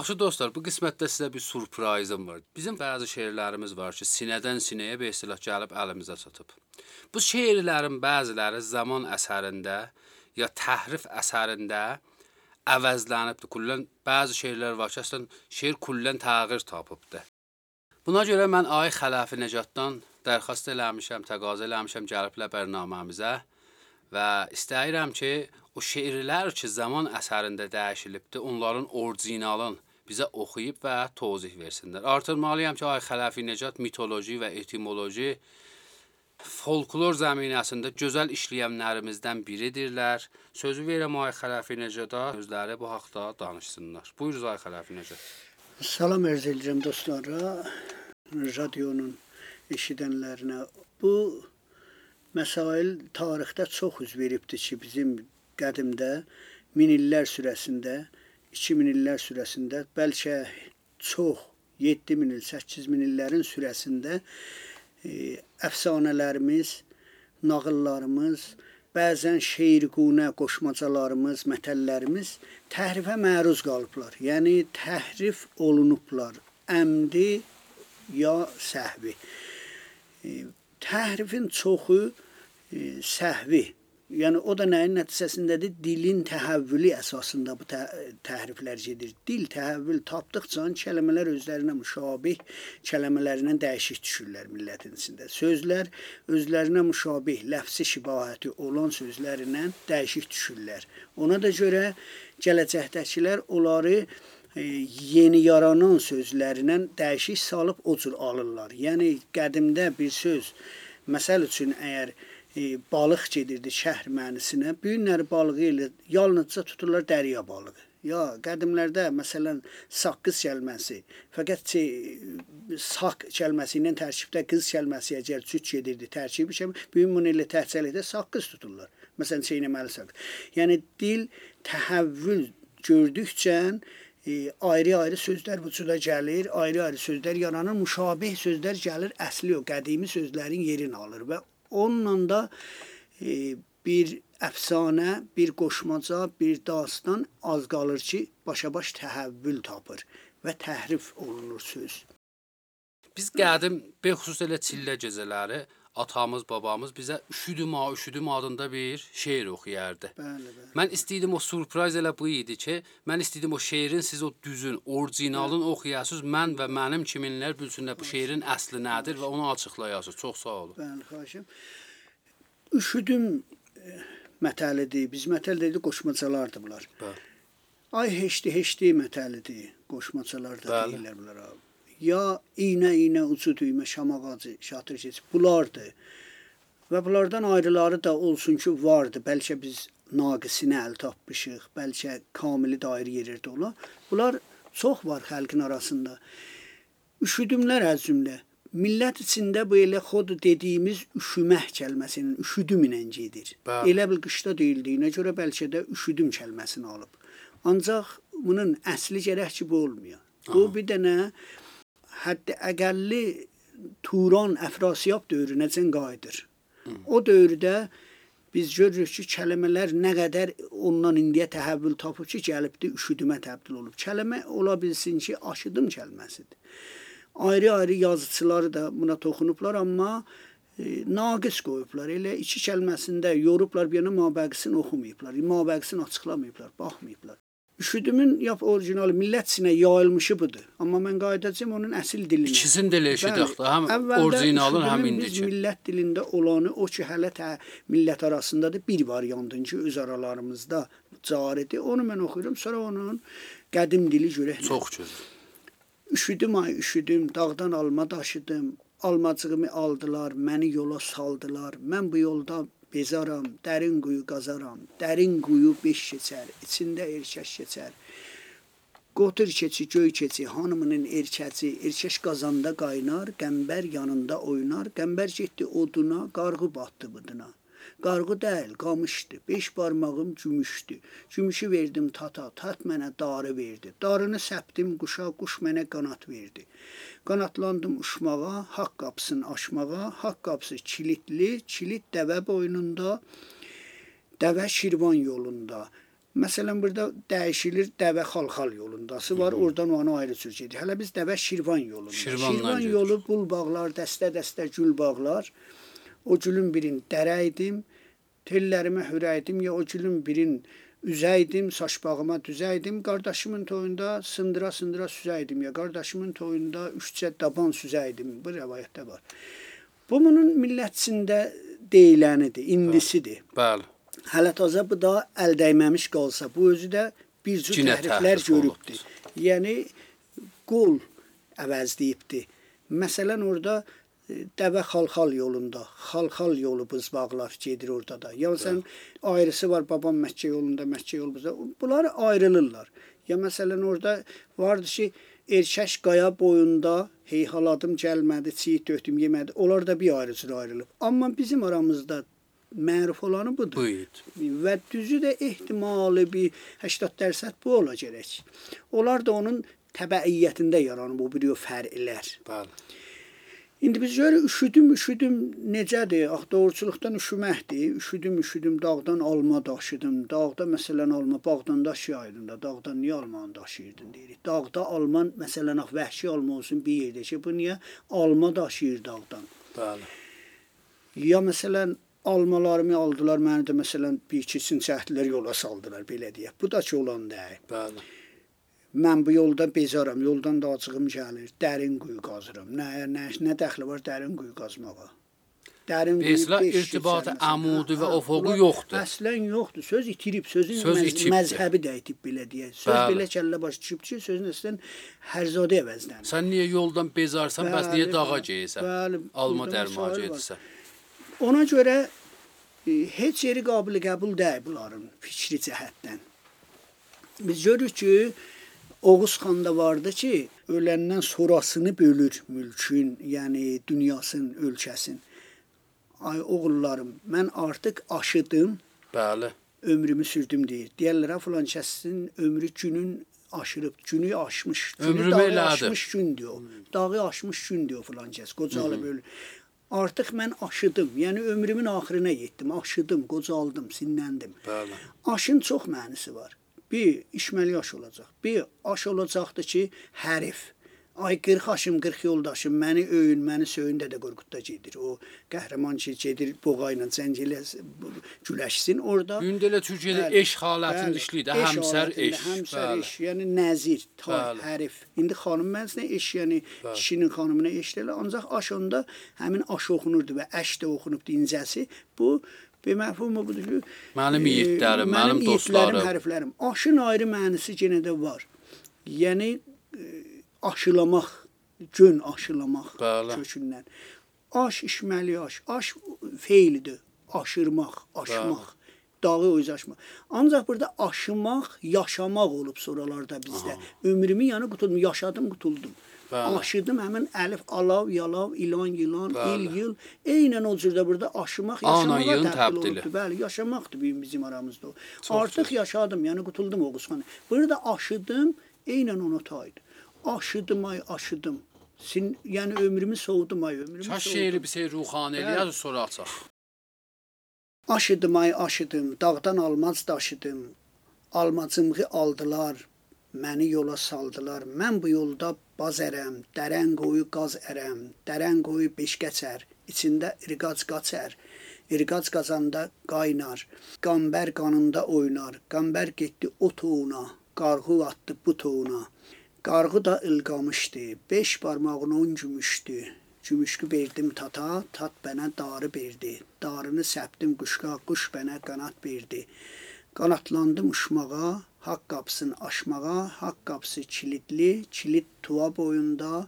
Yaxşı dostlar, bu qismətdə sizə bir surprizim var. Bizim bəzi şeirlərimiz var ki, sinədən sinəyə bir istilah gəlib əlimizə çatıb. Bu şeirlərin bəziləri zaman əsərində ya təhrif əsərində əvəzlənibdi. Kullən bəzi şeirlər var ki, əslən şeir kullən təğyir tapıbdı. Buna görə mən Ay Xələfi Nəcatdan dərxast eləmişəm, təqaüd eləmişəm gəliblər proqramımıza və istəyirəm ki, o şeirlər ki, zaman əsərində dəyişilibdi, onların orijinalın bizə oxuyub və tozih versinlər. Artırmalıyam ki, Ay Xələfi Necat mitoloji və etimoloji folklor zəminəsində gözəl işləyənlərimizdən biridirlər. Sözü verirəm Ay Xələfi Necada, özləri bu haqqda danışsınlar. Buyuruz Ay Xələfi Necat. Salam ərz edirəm dostlara, radionun eşidənlərinə. Bu məsail tarixdə çox üz veribdir ki, bizim qədimdə min illər sürəsində, 2000 illər sürəsində, bəlkə çox 7000 il, 8000 illərin sürəsində e, əfsanələrimiz, nağıllarımız, bəzən şeirqunə qoşmacalarımız, mətəllərimiz təhrifə məruz qalıblar. Yəni təhrif olunublar. Əmdi ya səhvi. E, Təhrifin çoxu e, səhvi. Yəni o da nəyin nəticəsindədir? Dilin təhəvvülü əsasında bu tə təhriflər gedir. Dil təhəvvül tapdıqca kəlmələr özlərinə müşabih kəlmələrindən dəyişik düşürlər millətin içində. Sözlər özlərinə müşabih, ləfsi şibahəti olan sözlərindən dəyişik düşürlər. Ona da görə gələcəkdəkilər onları e, yeni yaranan sözlərindən dəyişik salıb o cür alırlar. Yəni qədimdə bir söz məsəl üçün əgər e, balıq gedirdi şəhər mənisinə, bu günləri balığı ilə yalnızca tuturlar dərya balığı. Ya qədimlərdə məsələn saqqız kəlməsi, fəqət ki, saq kəlməsi ilə tərkibdə qız kəlməsi əgər cüt gedirdi, tərkibi şey, bu gün bunu ilə təhcəlikdə saqqız tuturlar. Məsələn, çeynəməli saqqız. Yəni dil təhəvvül gördükcə e, ayrı-ayrı sözlər vücuda gəlir, ayrı-ayrı sözlər yaranır, müşabih sözlər gəlir, əsli o qədimi sözlərin yerini alır və onunla da e, bir əfsanə, bir qoşmaca, bir dastan az qalır ki, başa-baş təhəvvül tapır və təhrif olunur söz. Biz qədim bexüsus elə çillə gecələri atamız, babamız bizə üşüdüm ha, üşüdüm adında bir şeir oxuyardı. Bəli, bəli. Mən istəyirdim o surpriz elə bu idi ki, mən istəyirdim o şeirin siz o düzün, orijinalın oxuyasınız, mən və mənim kiminlər bilsinlər bu şeirin əsli nədir və onu açıqlayasınız. Çox sağ olun. Bəli, xahişim. Üşüdüm e, mətəlidir. Biz mətəl dedik qoşmacalardır bunlar. Bəli. Ay heşdi, heşdi mətəlidir. Qoşmacalar da Bəli. deyirlər bunlar abi. Ya iynə iynə ucu düymə şam ağacı şatır keç. Bunlardır. Və bunlardan ayrıları da olsun ki, vardı. Bəlkə biz naqisinə əl tapmışıq, bəlkə kamili də ayrı yerdə ola. Bunlar çox var xalqın arasında. Üşüdümlər az cümlə. Millət içində bu elə xod dediyimiz üşümək kəlməsinin üşüdüm ilə gedir. Bəli. Elə bil qışda deyildiyinə görə bəlkə də üşüdüm kəlməsini alıb. Ancaq bunun əsli gərək ki, bu olmuyor. Bu bir dənə hətta əqəlli Turan Əfrasiyab dövrünəcən qayıdır. O dövrdə biz görürük ki, kəlmələr nə qədər ondan indiyə təhəvvül tapıb ki, gəlibdi üşüdümə təbdil olub. Kəlmə ola bilsin ki, aşıdım kəlməsidir. Ayrı-ayrı yazıçılar da buna toxunublar, amma e, naqis qoyublar. Elə iki kəlməsində yorublar, bir yana mabəqisini oxumayıblar, mabəqisini açıqlamayıblar, baxmayıblar. Üşüdümün yap orijinal millət sinə yayılmışı budur. Amma mən qayıdacağam onun əsl dilinə. İkisini də eşidək də, həm orijinalın, həm indiki. millət dilində olanı o ki, hələ tə millət arasında da bir variantın ki, öz aralarımızda caridir. Onu mən oxuyuram, sonra onun qədim dili görək. Çox gözəl. Üşüdüm ay üşüdüm, dağdan alma daşıdım. Almacığımı aldılar, məni yola saldılar. Mən bu yolda bezaram, dərin quyu qazaram. Dərin quyu beş keçər, içində erkək keçər. Qotur keçi, göy keçi, hanımının erkəci, erkək qazanda qaynar, qəmbər yanında oynar, qəmbər getdi oduna, qarğı batdı buduna. Qarğı deyil, qamışdı. Beş barmağım gümüşdü. Gümüşü verdim tata, tat mənə darı verdi. Darını səpdim quşa, quş mənə qanat verdi. Qanatlandım uçmağa, haqq qapısını aşmağa. Haqq qapısı kilitli, kilit dəvə boynunda, dəvə Şirvan yolunda. Məsələn burada dəyişilir dəvə xalxal yolundası var. Oradan onu ayrı cür gedir. Hələ biz dəvə Şirvan yolunda. Şirvandan Şirvan gedir. yolu bul bağlar, dəstə-dəstə gül bağlar. O gülün birin dərəydim, tellərimə hürəydim ya o gülün birin üzəydim, saç bağıma düzəydim. Qardaşımın toyunda sındıra-sındıra süzəydim ya qardaşımın toyunda üçcə daban süzəydim. Bu rəvayətdə var. Bu bunun millətçində deyilənidir, indisidir. Bəli. Hələ təzə bu da əl dəyməmiş qalsa, bu özü də bir cür təhriflər təhrif görübdür. Yəni qol əvəzləyibdi. Məsələn orada e, dəvə xalxal yolunda, xalxal yolu buz bağlar gedir orada da. Ya sən ayrısı var babam Məkkə yolunda, Məkkə yolu buzda. Bunlar ayrılırlar. Ya məsələn orada vardı ki, erkək qaya boyunda heyhaladım gəlmədi, çiğ dötüm yemədi. Onlar da bir ayrı cür ayrılıb. Amma bizim aramızda məruf olanı budur. Bu idi. Və düzü də ehtimalı bir 80% bu ola gərək. Onlar da onun təbəiyyətində yaranıb o bir fərqlər. Bəli. İndi biz görürük üşüdüm, üşüdüm necədir? Ax doğruçuluqdan üşüməkdir. Üşüdüm, üşüdüm, dağdan alma daşıdım. Dağda məsələn alma bağdan daşıyaydın da, dağdan niyə almanı daşıyırdın deyirik. Dağda alman məsələn ax vəhşi alma olsun bir yerdə ki, bu niyə alma daşıyır dağdan? Bəli. Ya məsələn almalarımı aldılar, məni də məsələn bir iki çəhdilər yola saldılar belə deyək. Bu da ki olan deyil. Bəli. Mən bu yolda bezaram, yoldan da acığım gəlir. Dərin quyu qazıram. Nə nə nə dəxli var dərin quyu qazmağa? Dərin beş irtibatı əmudi və bunlar yoxdur. Əslən yoxdur. Söz itirib, sözün Söz məz itibdir. məzhəbi də itib belə deyək. Söz Bəli. belə kəllə baş çıxıb ki, sözün əslən hərzadə əvəzlənir. Sən niyə yoldan bezarsan, bəs niyə Bəli, dağa bəli. geyirsən? Bəli, Alma var. edirsən. Ona görə e, heç yeri qabil qəbul deyil bunların fikri cəhətdən. Biz görürük ki, Oğuz xanda vardı ki, öləndən sonrasını bölür mülkün, yəni dünyasının, ölkəsin. Ay oğullarım, mən artıq aşıdım, Bəli. ömrümü sürdüm deyir. Deyirlər ha filan kəsin ömrü günün aşırıb, günü aşmış, günü Ömrümü dağı elədi. aşmış gün diyor. Dağı aşmış gün diyor filan kəs. Qocalıb ölür. Artıq mən aşıdım. Yəni ömrümün axırına yetdim, aşıdım, qocaldım, sinləndim. Bəli. Aşın çox mənası var. Bir işməli yaş olacaq. Bir aş olacaqdır ki, hərif. Ay 40 aşım, 40 yoldaşım, məni öyün, məni söyün də də qorxutda gedir. O qəhrəman ki, gedir boğa ilə cəng elə güləşsin orada. Gündə elə Türkiyədə eş halətində işləyir həmsər eş. Həmsər eş, yəni nəzir, Bəli. hərif. İndi xanım mənsinə eş, yəni kişinin xanımına eş deyil. Ancaq aş onda həmin aş oxunurdu və əş də oxunubdu incəsi. Bu bir məfhumu budur ki, Mənim e, yiğitlərim, mənim yiğitlərim, dostlarım. hərflərim. Aşın ayrı mənası yenə də var. Yəni e, aşılamaq, gün aşılamaq Bəli. kökündən. Aş işməli aş. Aş feilidir. Aşırmaq, aşmaq. Dağı öz aşmaq. Ancaq burada aşımaq, yaşamaq olub sonralarda bizdə. Ömrümü yəni qutuldum, yaşadım, qutuldum. Bəli. Aşıdım həmin əlif, alav, yalav, ilan, yılan, Bəli. il, yıl. Eynən o cürdə burada aşımaq, Ana, yaşamağa təbdil olubdu. Bəli, yaşamaqdır bizim, bizim aramızda o. Çox Artıq yaşadım, yəni qutuldum Oğuzxan. Burada aşıdım, eynən ona taydı. Aşıdım ay, aşıdım. Sin, yəni ömrümü soğudum ay, ömrümü Çaş soğudum. şeiri bir şey ruhani eləyər sonra açaq. Aşıdım ay, aşıdım, dağdan almaz daşıdım. Almacımğı aldılar, məni yola saldılar. Mən bu yolda baz ərəm, dərən qoyu qaz ərəm, dərən qoyu beş keçər, içində irqac qaçər. İrqac qazanda qaynar, qambər qanında oynar. Qambər getdi o toğuna, qarğı atdı bu toğuna. Qarğı da ılqamışdı, beş barmağına on gümüşdü. Gümüşkü verdim tata, tat bənə darı verdi. Darını səpdim quşqa, quş bənə qanat verdi. Qanatlandım uçmağa, haqq qapısını aşmağa, haqq qapısı kilidli, kilid tuva boyunda,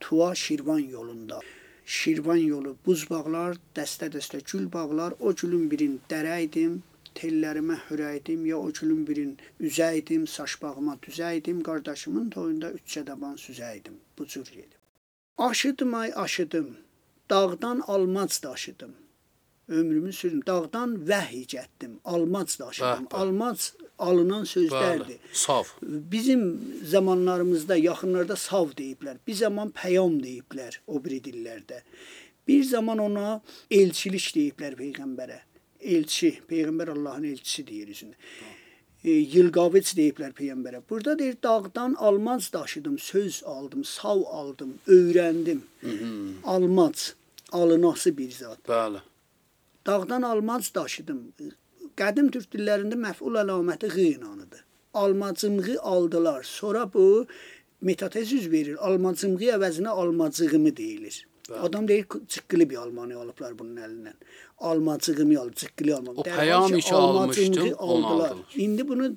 tuva Şirvan yolunda. Şirvan yolu buz bağlar, dəstə-dəstə gül bağlar. O gülün birin dərəydim, tellərimə hürəydim, ya o gülün birin üzəydim, saç bağıma düzəydim, qardaşımın toyunda üç çədaban süzəydim. Bu cür gedib. Aşıdım ay aşıdım. Dağdan almac daşıdım. Ömrümü sürdüm. Dağdan vəhy gətdim. Almac daşıdım. Bəh, bəh. Almac alınan sözlərdir. Bəli. Sav. Bizim zamanlarımızda, yaxınlarda sav deyiblər. Bir zaman pəyam deyiblər o biri dillərdə. Bir zaman ona elçilik deyiblər peyğəmbərə. Elçi, peyğəmbər Allahın elçisi deyir üzündə. E, Yılqaviç deyiblər peyğəmbərə. Burada deyir dağdan almaz daşıdım, söz aldım, sav aldım, öyrəndim. Almac, alınası bir zat. Bəli. Dağdan almac daşıdım. Qədim türk dillərində məf'ul əlaməti ğinanıdır. Almacımğı aldılar. Sonra bu metatez üz verir. Almacımğı əvəzinə almacığımı deyilir. Adam deyir çıqqılı bir almanı alıblar bunun əlindən. Almacığımı alıb, çıqqılı alma. O pəyam işi almışdım, onu aldılar. İndi bunu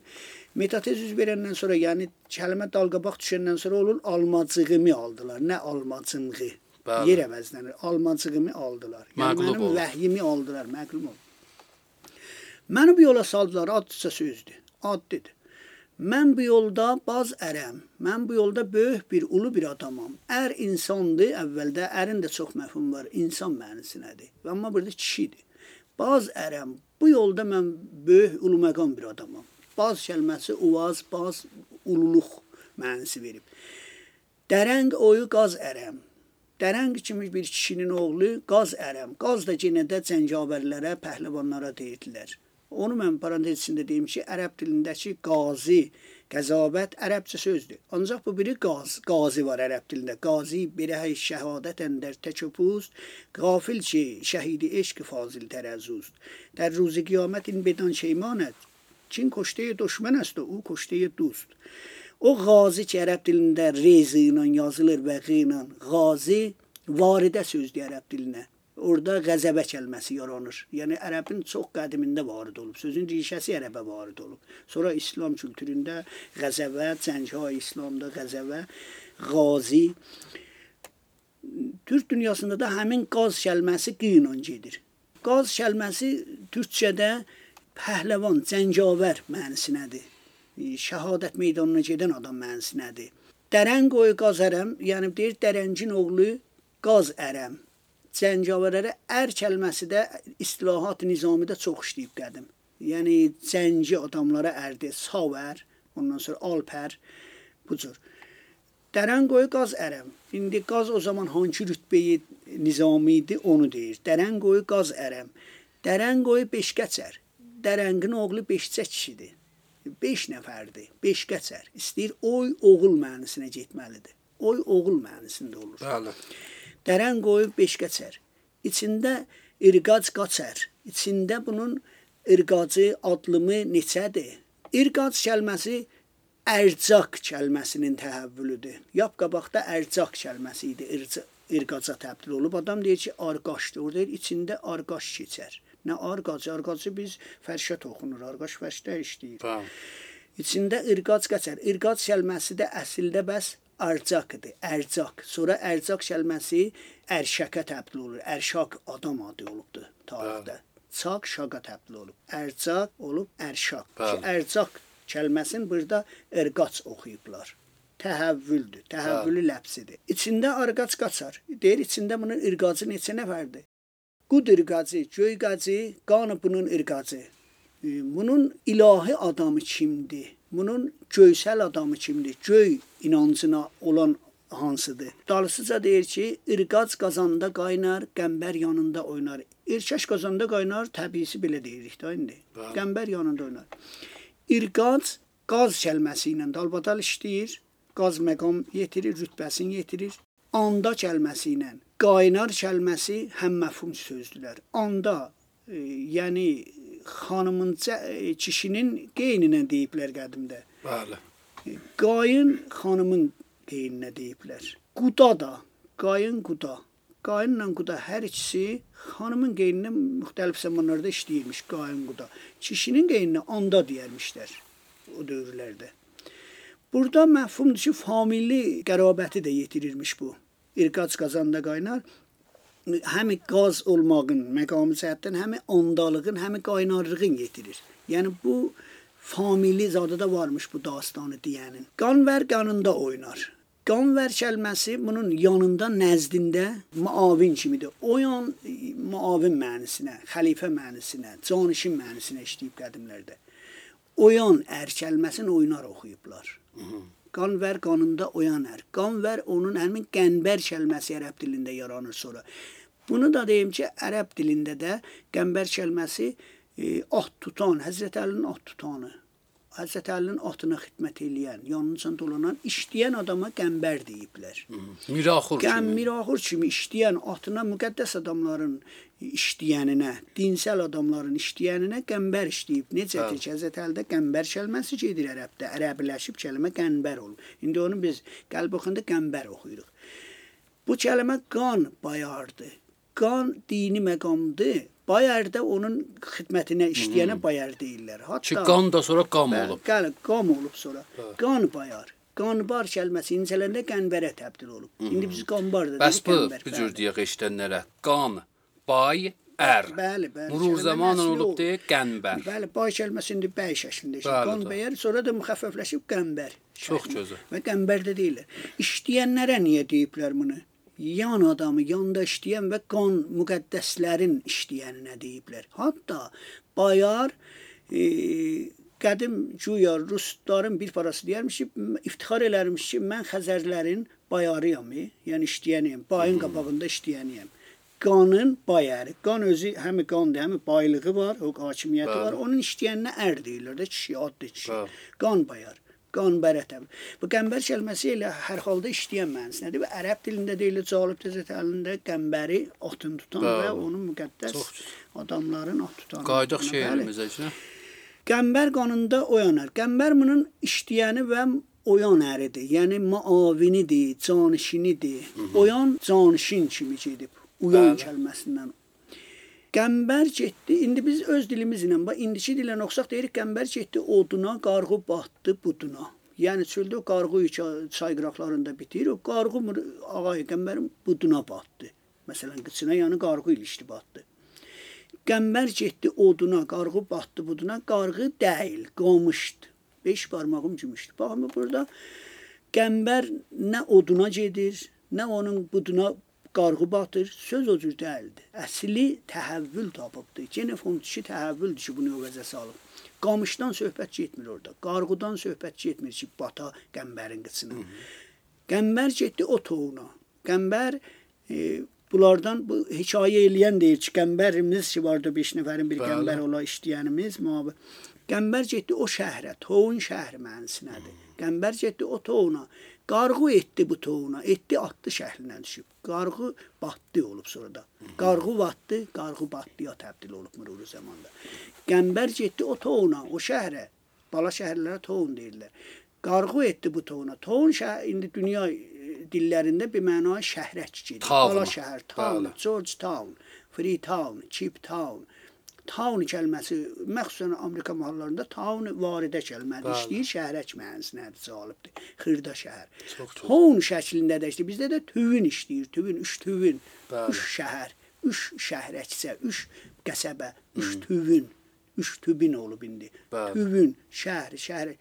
metatez üz verəndən sonra, yəni kəlmə dalqabaq düşəndən sonra olur almacığımı aldılar. Nə almacımğı? Bəli. Yer əvəzlənir. Almacığımı aldılar. Yəni Məqlub mənim oldu. vəhyimi aldılar, məqlub oldu. Məni bu yola saldılar, addısa sözdür. Addıdır. Mən bu yolda baz ərəm. Mən bu yolda böyük bir ulu bir adamam. Ər insandır, əvvəldə ərin də çox məfhum var. İnsan mənisinədir. Və amma burada kişidir. Baz ərəm. Bu yolda mən böyük ulu məqam bir adamam. Baz kəlməsi uvaz, baz ululuq mənası verib. Dərəng oyu qaz ərəm. Dərəng kimi bir kişinin oğlu Qaz Ərəm. Qaz da yenə də cəngavərlərə, pəhləvanlara deyirdilər. Onu mən parantez içində deyim ki, ərəb dilindəki qazi, qəzabət ərəbcə sözdür. Ancaq bu biri qaz, qazi var ərəb dilində. Qazi birəh şəhadət əndər təkupust, qafil ki şəhidi eşq fazil tərəzust. در روز قیامت این بدان شیماند چین کشته دشمن است و او کشته دوست o qazi ki ərəb dilində rezi ilə yazılır və q ilə qazi varidə sözdür ərəb dilinə. Orada qəzəbə kəlməsi yaranır. Yəni ərəbin çox qədimində varid olub. Sözün rişəsi ərəbə varid olub. Sonra İslam kültüründə qəzəbə, cəngha İslamda qəzəbə, qazi Türk dünyasında da həmin qaz kəlməsi q ilə gedir. Qaz kəlməsi türkçədə pəhləvan, cəngavər mənisinədir. Şəhadət meydanına gedən adam mənisinədir. Dərən qoy qaz ərəm, yəni deyir dərəncin oğlu qaz ərəm. Cəngavərlərə ər kəlməsi də istilahat nizamidə çox işləyib qədim. Yəni cəngi adamlara ərdi, savər, ondan sonra alpər bu cür. Dərən qoy qaz ərəm. İndi qaz o zaman hansı rütbəyi nizami idi onu deyir. Dərən qoy qaz ərəm. Dərən qoy beşkəçər. Dərəngin oğlu beşcə kişidir. 5 nəfərdir. Beşkəçər. İstəyir oy oğul mənisinə getməlidir. Oy oğul mənisində olur. Bəli. Dərən qoyub beşkəçər. İçində irqac qaçər. İçində bunun irqacı adlımı neçədir? İrqac kəlməsi ərcaq kəlməsinin təhəvvülüdür. Yap qabaqda ərcaq kəlməsi idi. İrqaca təbdil olub. Adam deyir ki, arqaşdır. Orada deyir, içində arqaş keçər. Nə arqacı? Arqacı biz fərşə toxunur. Arqaş fərşdə işləyir. Bəli. İçində irqac qaçar. İrqac kəlməsi də əsildə bəs arcaq idi. Ərcaq. Sonra ərcaq kəlməsi ərşəkə təbdil olur. Ərşaq adam adı olubdu tarixdə. Çaq şaqa təbdil olub. Ərcaq olub ərşaq. Ki, ərcaq kəlməsini burada irqac oxuyublar. Təhəvvüldür. Təhəvvülü ləfsidir. İçində arqac qaçar. Deyir içində bunun irqacı neçə nəfərdir? Qud irqacı, göy qacı, qanı bunun irqacı. Bunun ilahi adamı kimdir? Bunun göysəl adamı kimdir? Göy inancına olan hansıdır? Dalısıca deyir ki, irqac qazanda qaynar, qəmbər yanında oynar. İrkəş qazanda qaynar, təbiisi belə deyirik də indi. Qəmbər yanında oynar. İrqac qaz kəlməsi ilə dalbadal işləyir. Qaz məqam yetirir, rütbəsini yetirir. Anda kəlməsi ilə qaynar kəlməsi həm məfhum sözdülər. Anda e, yəni xanımın e, kişinin qeyninə deyiblər qədimdə. Bəli. Qayın xanımın qeyninə deyiblər. Quda da, qayın quda. Qayınla quda hər ikisi xanımın qeyninə müxtəlif zamanlarda işləyirmiş qayın quda. Kişinin qeyninə anda deyərmişlər o dövrlərdə. Burada məfhumdur ki, familli qərabəti də yetirirmiş bu. İrqac qazanda qaynar həm qaz olmağın məqamı cəhətdən həm ondalığın, həm qaynarlığın yetirir. Yəni bu famili zadı da varmış bu dastanı deyənin. Qanvər qanında oynar. Qanvər kəlməsi bunun yanında, nəzdində muavin kimidir. O yan muavin mənisinə, xəlifə mənisinə, canişin mənisinə işləyib qədimlərdə. Oyan ər kəlməsini oynar oxuyublar. Qanvər qanında oyan ər. Qanvər onun həmin qənbər kəlməsi ərəb dilində yaranır sonra. Bunu da deyim ki, ərəb dilində də qənbər kəlməsi e, at tutan, Həzrət Əlinin at tutanı. Həzrət Əlinin atına xidmət eləyən, yanınca dolanan, işləyən adama qəmbər deyiblər. Miraxur Qəm kimi. miraxur kimi işləyən atına müqəddəs adamların işləyəninə, dinsel adamların işləyəninə qəmbər işləyib. Necədir ki, Həzrət Əlidə qəmbər kəlməsi gedir ərəbdə. Ərəbləşib kəlmə qəmbər olur. İndi onu biz qəlb oxuyanda qəmbər oxuyuruq. Bu kəlmə qan bayardı. Qan dini məqamdır. Bayarda onun xidmətinə işləyənə bayar deyirlər. Ki Hətta qan da sonra qam Bəli, olub. Qəli, qam olub sonra. Qan bayar. Qanbar kəlməsi incələndə qənbərə təbdil olub. İndi biz qanbar da Bəs bu bu bəli. cür deyək eşidənlərə. Qan, bay, ər. Bəli, bəli. Murur zamanla olub deyə qənbər. Bəli, bay kəlməsi indi bəy şəklində işləyir. Bəli, Qan da. bəyər, sonra da müxəffəfləşib qənbər. Çox gözəl. Və qənbər də deyirlər. İşləyənlərə niyə deyiblər bunu? Yan adamı, yanda işləyən və qan müqəddəslərin işləyəninə deyiblər. Hətta bayar e, qədim güya rusların bir parası deyərmiş ki, iftixar elərmiş ki, mən Xəzərlərin bayarıyam, e, yəni işləyənəm, bayın qabağında işləyənəm. Qanın bayarı. Qan özü həm qandır, həm baylığı var, o hakimiyyəti Bəli. var. Onun işləyəninə ər deyirlər də kişi, adlı kişi. Bəli. Qan bayar. Qan bərətəm. Bu qəmbər kəlməsi elə hər halda işləyən mənasındadır və ərəb dilində deyilir Calib Təzət əlində qəmbəri atın tutan Bəli. və onun müqəddəs adamların at tutan. Qayıdaq Bəli. şeirimizə ki. Qəmbər qanında oyanar. Qəmbər bunun işləyəni və oyan əridir. Yəni muavinidir, canişinidir. Oyan canişin kimi gedib. Uyan Bəli. kəlməsindən. Qəmbər getdi. İndi biz öz dilimizlə, bax indiki dillə oxsaq deyirik qəmbər getdi oduna, qarğı batdı buduna. Yəni çöldə qarğı çay qıraqlarında bitir. O qarğı ağay qəmbərin buduna batdı. Məsələn, qıçına yəni qarğı ilişdi batdı. Qəmbər getdi oduna, qarğı batdı buduna, qarğı deyil, qamışdı. 5 barmağım gümüşdü. Baxın burada qəmbər nə oduna gedir, nə onun buduna qarğı batır. Söz o cür deyildi. Əsli təhəvvül tapıbdı. Yenə fontişi təhəvvüldür ki, bunu əvəzə salıb. Qamışdan söhbət getmir orada. Qarğıdan söhbət getmir ki, bata qəmbərin qıçına. Qəmbər getdi o toğuna. Qəmbər e, bunlardan bu hekayə eləyən deyir ki, qəmbərimiz ki vardı 5 nəfərin bir Bəli. qəmbər ola işləyənimiz müavi. Qəmbər getdi o şəhrə, toğun şəhri mənsinədir. Qəmbər getdi o toğuna. Qarğı etdi bu toğuna, etdi atdı şəhrinə düşüb. Qarğı batdı olub sonra da. Qarğı batdı, qarğı batdıya təbdil olub müruru zamanda. Qəmbər getdi o toğuna, o şəhrə. Bala şəhərlərə toğun deyirlər. Qarğı etdi bu toğuna. Toğun şəhər indi dünya e, dillərində bir məna gedir. Town. Bala şəhər, town. George Town, Free Town, Cheap Town. Town kəlməsi məxsusən Amerika mahallarında town varidə kəlmədir. İşləyir şəhərək mənasındadır, cəlibdir. Xırda şəhər. Town şəklində də işləyir. Bizdə də tüvün işləyir, tüvün, üç tüvün, Bəli. üç şəhər, üç şəhrəksə, üç qəsəbə, üç tüvün, üç tübin olub indi. Bəli. Tüvün, şəhər, şəhər.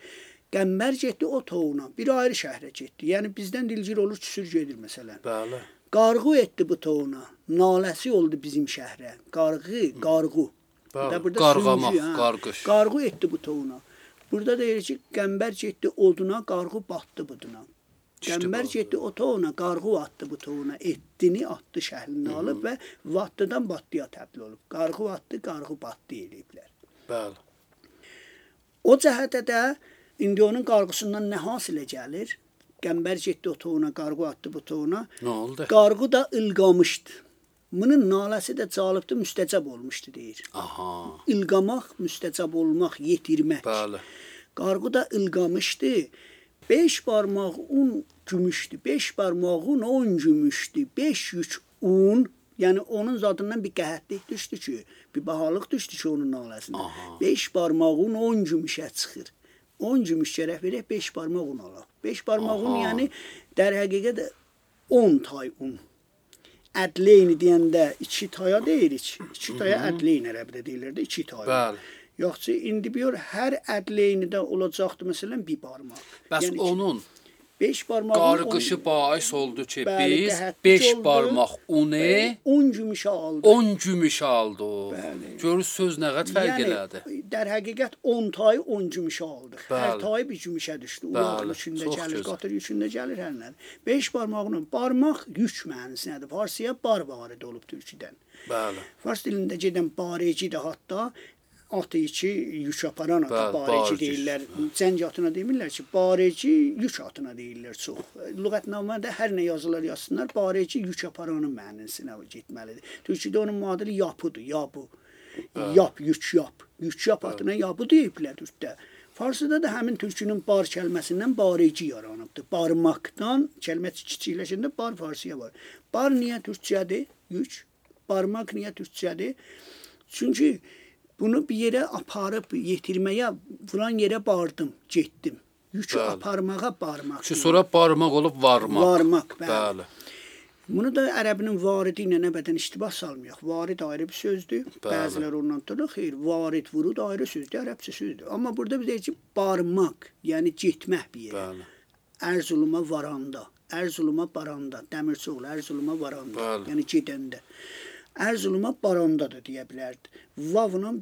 Qəmbər getdi o toğuna, bir ayrı şəhrə getdi. Yəni bizdən dilcil olur, küsür gedir məsələn. Bəli. Qarğı etdi bu toğuna. Naləsi oldu bizim şəhrə. Qarğı, qarğı. Bəli, qarğamaq, sürücü, hə. qarqış. Qarğı etdi bu toğuna. Burada deyir ki, qəmbər getdi oduna, qarğı batdı buduna. Qəmbər getdi o toğuna, qarğı atdı bu toğuna, etdini atdı şəhrinə alıb və vattıdan batdıya təbdil olub. Qarğı atdı, qarğı batdı eləyiblər. Bəli. O cəhətə də indi onun qarğısından nə hasilə gəlir? Qəmbər getdi o toğuna, qarğı atdı bu toğuna. Nə oldu? Qarğı da ılqamışdı. Bunun naləsi də calibdir, müstəcəb olmuşdu deyir. Aha. İlqamaq, müstəcəb olmaq, yetirmək. Bəli. Qarğı da ılqamışdı. 5 barmaq un gümüşdü. 5 barmağın 10 gümüşdü. 5 yük un, yəni onun zadından bir qəhətlik düşdü ki, bir bahalıq düşdü ki onun naləsinə. 5 barmağın 10 gümüşə çıxır. 10 gümüş gərək verək 5 barmaq un alaq. 5 barmaq un yəni dər həqiqət 10 tay un. Ədleyni deyəndə 2 taya deyirik. 2 taya ədleyn ərəbdə deyirlər də 2 tay. Bəli. Yoxsa indi bir hər ədleynidə olacaqdı məsələn bir barmaq. Bəs Yəni onun 5 barmaq qarqışı bais oldu ki, Bəli, biz qəhətlik 5 oldu. barmaq unu 10 gümüşə aldı. 10 gümüş aldı. Bəli. Görürsüz söz nə qədər fərq elədi. Yəni dər həqiqət 10 tay 10 gümüşə aldıq. Hər Bəli. tay bir gümüşə düşdü. Bəli, Ulaq içində çox gəlir, qatır içində gəlir hər nə. 5 barmağının barmaq yük mənasındadır. Farsiyə bar varid olub türküdən. Bəli. Fars dilində gedən bareci də hətta atı içi yük aparan ata Bəli, bareci deyirlər. Cəng atına demirlər ki, bareci yük atına deyirlər çox. Lüğətnamədə hər nə yazılar yazsınlar, bareci yük aparanın mənasına getməlidir. Türkçədə onun müadili yapıdır, yapı. Yap, yük yap. Yük yap atına yapı deyiblər türkdə. Farsıda da həmin türkünün bar kəlməsindən bareci yaranıbdır. Barmaqdan kəlmə kiçikləşəndə bar farsiyə var. Bar niyə türkçədir? Yük. Barmaq niyə türkçədir? Çünki bunu bir yerə aparıb yetirməyə filan yerə bardım, getdim. Yükü Bəli. aparmağa barmaq. Ki sonra barmaq olub varmaq. Varmaq, bəli. Bəli. Bunu da ərəbinin varidi ilə nəbədən iştibah salmayaq. Varid ayrı bir sözdür. Bəli. Bəzilər ondan tutur, xeyr, varid vurud ayrı sözdür, ərəbcə sözdür. Amma burada biz deyirik ki, barmaq, yəni getmək bir yerə. Bəli. Ərzuluma varanda, Ərzuluma baranda, Dəmirçioğlu Ərzuluma varanda, Bəli. yəni gedəndə. Ərzuluma baranda da deyə bilərdi. Vavla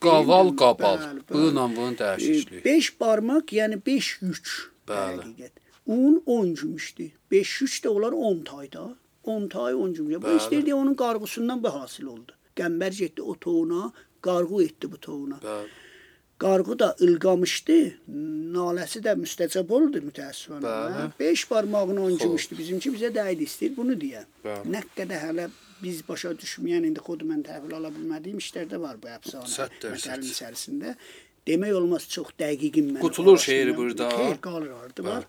Qaval qabal. Bəli. Bununla bunun dəyişikliyi. 5 barmaq, yəni 5 yük. Bəli. Həqiqət. Un 10 gümüşdür. 5 3 də olar 10 tayda. 10 tay 10 gümüş. Bu istəyirdi onun qarğısından bu hasil oldu. Qəmbər getdi o toğuna, qarğı etdi bu toğuna. Bəli. Qarğı da ılqamışdı. Naləsi də müstəcəb oldu mütəəssifənə. Bəli. 5 barmağını 10 Xoş. gümüşdü. Bizimki bizə dəydi istəyir bunu deyə. Nə qədər hələ biz başa düşməyən indi xod mən təhvil ala bilmədiyim işlərdə var bu əfsanə. Məsələnin içərisində demək olmaz çox dəqiqim mən. Qutulur şeiri burada. Xeyr, qalır orada var.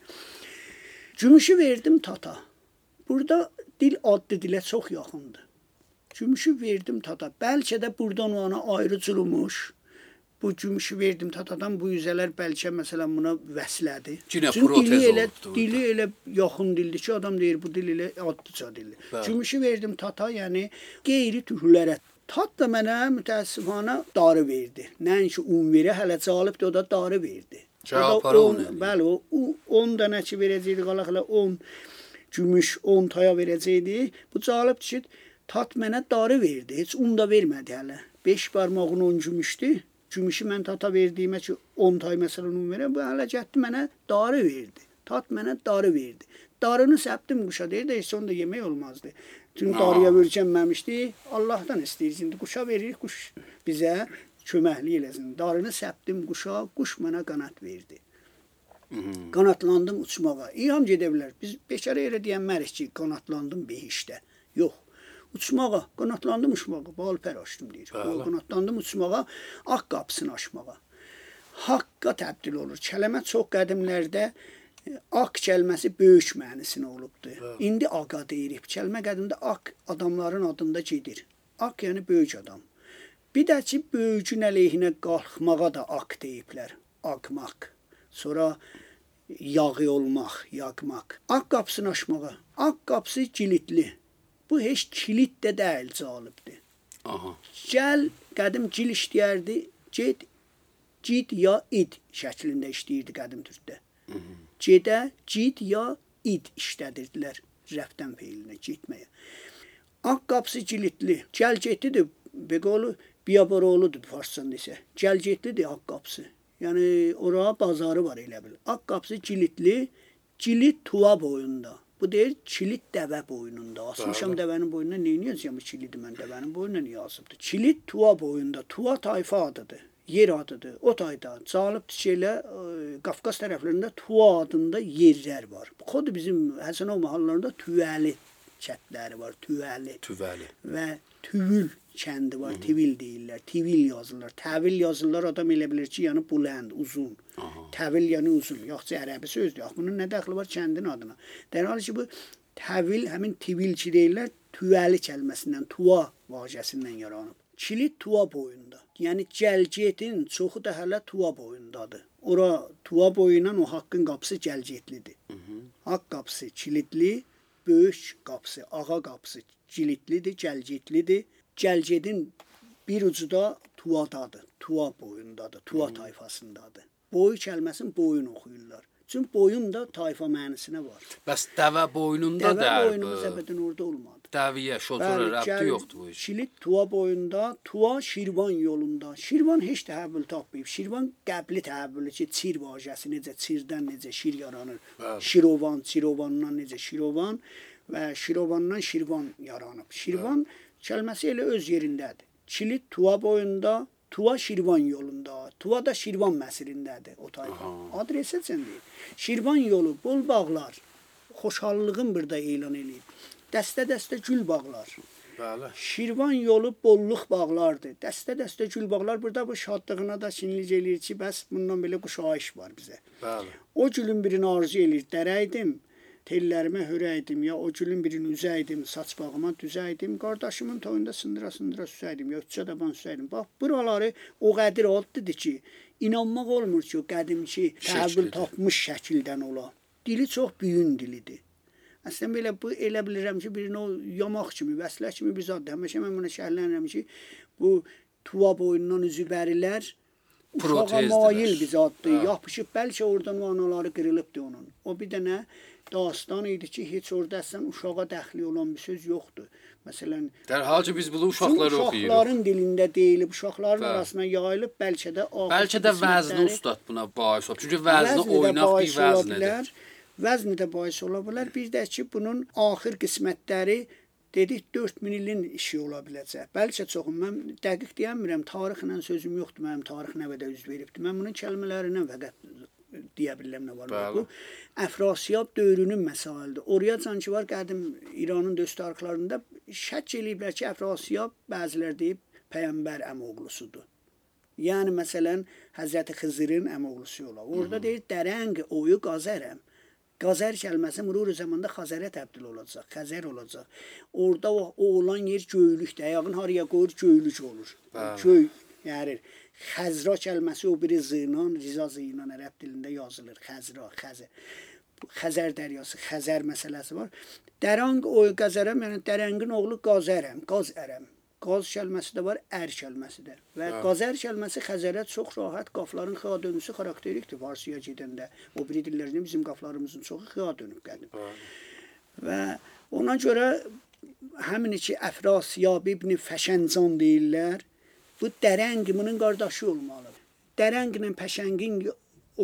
Gümüşü verdim tata. Burada dil adlı dilə çox yaxındır. Gümüşü verdim tata. Bəlkə də burdan o ana ayrıcılmış. Bu gümüşü verdim tatadan bu yüzələr bəlkə məsələn buna vəslədi. Çünki protez dili elə, olubdu burada. dili elə yaxın dildir ki, adam deyir bu dil elə adlıca dildir. Gümüşü verdim tata, yəni qeyri tühlərə. Tat da mənə mütəəssifanə darı verdi. Nəinki un verə, hələ calibdir o da darı verdi. Cavab para on-. Bəli, o 10 dənə ki verəcəkdi, qalaq elə 10 gümüş 10 taya verəcəkdi. Bu calibdir ki, tat mənə darı verdi. Heç un da vermədi hələ. 5 barmağın 10 gümüşdü. Gümüşü mən tata verdiyimə ki 10 tay məsələn un verə, bu hələ getdi mənə darı verdi. Tat mənə darı verdi. Darını səpdim quşa deyir də heç onu da yemək olmazdı. Çünki darıya verəcənməmişdi. Allahdan istəyir. İndi quşa verir, quş bizə köməklik eləsin. Darını səpdim quşa, quş mənə qanat verdi. Qanatlandım uçmağa. İlham gedə bilər. Biz beşərə elə deyənmərik ki, qanatlandım behişdə. Yox. Uçmağa, qanatlandım uçmağa, bal pər açdım deyir. Bəli. Qanatlandım uçmağa, ağ qapısını açmağa. Haqqa təbdil olur. Kəlmə çox qədimlərdə e, Aq kəlməsi böyük mənisinə olubdu. İndi aqa deyirik. Kəlmə qədimdə aq adamların adında gedir. Aq yəni böyük adam. Bir də ki, böyücün əleyhinə qalxmağa da aq deyiblər. Aqmaq. Sonra yağı olmaq, yaqmaq. Aq qapısını açmağa. Aq qapısı kilitli. Bu heç kilit də deyil, cəlibdir. Aha. Gəl qədim gil işləyərdi. Get cid ya id şəklində işləyirdi qədim türkdə. Gedə cid ya id işlədirdilər rəfdən feilinə getməyə. Ağ qapısı kilitli. Gəl getdidir. Beqolu biaboroğludur farsçanda isə. Gəl getdidir ağ qapısı. Yəni ora bazarı var elə bil. Ağ qapısı kilitli. Kilit tuva boyunda. Bu deyir kilit dəvə boynunda. Asmışam dəvənin boynuna nə edəcəm bu kilidi mən dəvənin boynuna niyə asıbdı? Kilit tuva boyunda. Tuva tayfa adıdır. Yer adıdır. O tayda Calib şeylə ə, Qafqaz tərəflərində Tuva adında yerlər var. Bu xod bizim Həsənov mahallarında Tüvəli kəndləri var. Tüvəli Tüvəli. və Tüvül kəndi var. Tivil deyirlər. Tivil yazırlar. Təvil yazırlar. Adam elə bilir ki, yəni bulənd, uzun. Təvil yəni uzun. Yoxsa ərəbi sözdür. Yox, bunun nə dəxli var kəndin adına? Dərhal ki bu təvil həmin tivil ki deyirlər, tüvəli kəlməsindən, tuva vacəsindən yaranıb. Kilit tuva boyunda. Yəni gəlgetin çoxu da hələ tuva boyundadır. Ora tuva boyundan o haqqın qapısı gəlgetlidir. Haqq qapısı kilitli, böyük qapısı, ağa qapısı kilitlidir, gəlgetlidir. Gəlgedin bir ucu da tuvadadır. Tuva boyundadır, tuva tayfasındadır. Boyu kəlməsini boyun oxuyurlar. Çünki boyun da tayfa mənisinə var. Bəs dəvə boynunda Dəvə dərb. boynumuz əbədən orada olmadı. Dəviyə, şotura rəbti yoxdur bu iş. Kilit Tuva boyunda, Tuva Şirvan yolunda. Şirvan heç təhəbbül tapmayıb. Şirvan qəbli təhəbbülü ki, çir vacəsi necə çirdən necə şir yaranır. Bəli. Şirovan, Çirovandan necə Şirovan və Şirovandan Şirvan yaranıb. Şirvan kəlməsi elə öz yerindədir. Kilit Tuva boyunda, Tuva Şirvan yolunda. Tuva da Şirvan məsirindədir o tayfa. Adresi deyil. Şirvan yolu, bol bağlar. Xoşhallığın burada elan eləyib. Dəstə-dəstə gül bağlar. Bəli. Şirvan yolu bolluq bağlardır. Dəstə-dəstə gül bağlar. Burada bu şadlığına da sinirlik eləyir ki, bəs bundan belə quşayış var bizə. Bəli. O gülün birini arzu eləyir, dərəydim, tellərimə hörəydim, ya o gülün birini üzəydim, saç bağıma düzəydim, qardaşımın toyunda sındıra-sındıra süsəydim, ya üçə daban süsəydim. Bax, buraları o qədir adlıdır ki, inanmaq olmur ki, o qədimki Şəklidir. tapmış şəkildən ola. Dili çox büyün dilidir. Əslində belə bu elə bilirəm ki, birini o yamaq kimi, vəslə kimi bir zaddır. Həmişə mən buna şərhlənirəm ki, bu tuva boyundan üzü bərilər uşağa mail bir zaddır. Hə. Yapışıb bəlkə oradan o anaları qırılıbdı onun. O bir dənə dastan idi ki, heç orada əslən uşağa dəxli olan bir söz yoxdur. Məsələn, Dərhal ki biz bunu uşaqlara oxuyuruq. uşaqların dilində deyilib, uşaqların Bəli. arasına yayılıb, bəlkə də Bəlkə də vəzni ustad buna bais olub. Çünki vəzni oynaq bir bahis vəznidir. Vəzni də bahis ola bilər. Bir də ki, bunun axır qismətləri dedik 4000 ilin işi ola biləcək. Bəlkə çoxum mən dəqiq deyəmirəm, tarixlə sözüm yoxdur, mənim tarix nəvədə üz veribdi. Mən bunun kəlmələrindən fəqət deyə bilirəm nə var. Bu Əfrasiyab dövrünün məsailəridir. Oraya var qədim İranın döst tarixlərində şək eləyiblər ki, Əfrasiyab bəziləri deyib peyğəmbər əmoğlusudur. Yəni məsələn Həzrəti Xızırın əmoğlusu ola. Orada deyir dərəng oyu qazərəm. Qazər kəlməsi mürur zamanda Xəzərə təbdil olacaq, Xəzər olacaq. Orada o, o olan yer göylükdür. Ayağın haraya qoyur göylük olur. Bəli. Göy yəni Xəzra kəlməsi o biri zinan, Riza zinan ərəb dilində yazılır. Xəzra, Xəzər. Xəzər dəryası, Xəzər məsələsi var. Dərang o Qazərəm, yəni Dərəngin oğlu Qazərəm, Qazərəm. Qaz kəlməsi də var, ər kəlməsi də. Və Qazər kəlməsi Xəzərə çox rahat qafların xıya dönüsü xarakterikdir Farsiya gedəndə. O biri dillərində bizim qaflarımızın çoxu xıya dönüb qədim. Və ona görə həmin iki Əfrasiyab ibn Fəşəncan deyirlər. Bu dərəng bunun qardaşı olmalıdır. Dərənglə pəşəngin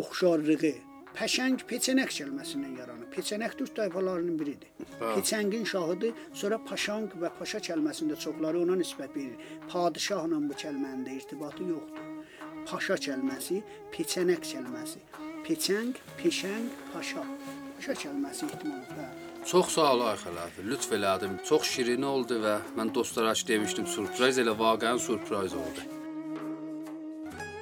oxşarlığı. Pəşəng peçənək kəlməsindən yaranır. Peçənək türk tayfalarının biridir. Peçəngin şahıdır. Sonra paşang və paşa kəlməsində çoxları ona nisbət verir. Padişahla bu kəlmənin də irtibatı yoxdur. Paşa kəlməsi, peçənək kəlməsi. Peçəng, peşəng, paşa. Paşa kəlməsi ehtimalı. Çox sağ ol ay xələfi. Lütf elədin. Çox şirin oldu və mən dostlara demişdim, sürpriz elə vaqəən sürpriz oldu.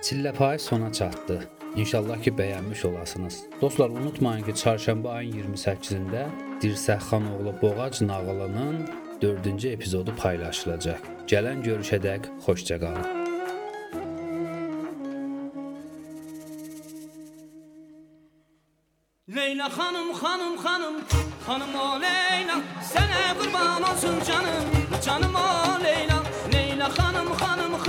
Çillə payı sona çatdı. İnşallah ki bəyənmiş olasınız. Dostlar unutmayın ki, çarşamba ayın 28-də Dirsəxan oğlu Boğac nağılının 4-cü epizodu paylaşılacaq. Gələn görüşədək xoşça qalın. Leyla hanım hanım hanım. Hanım o Leyla Sana kurban olsun canım. Canım o Leyla. Leyla hanım hanım hanım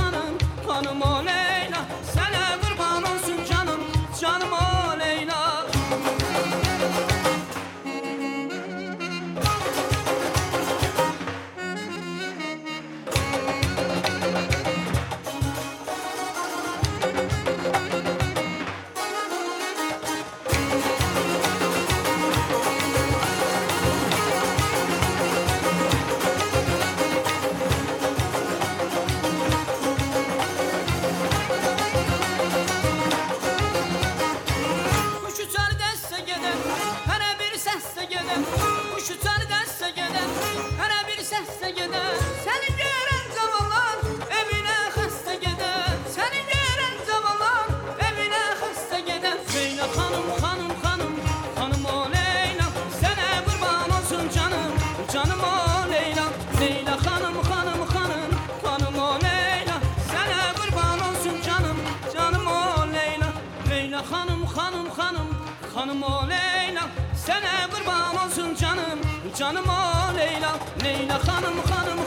hanım o Leyla Sana kurban olsun canım. Canım o Leyla Leyla hanım hanım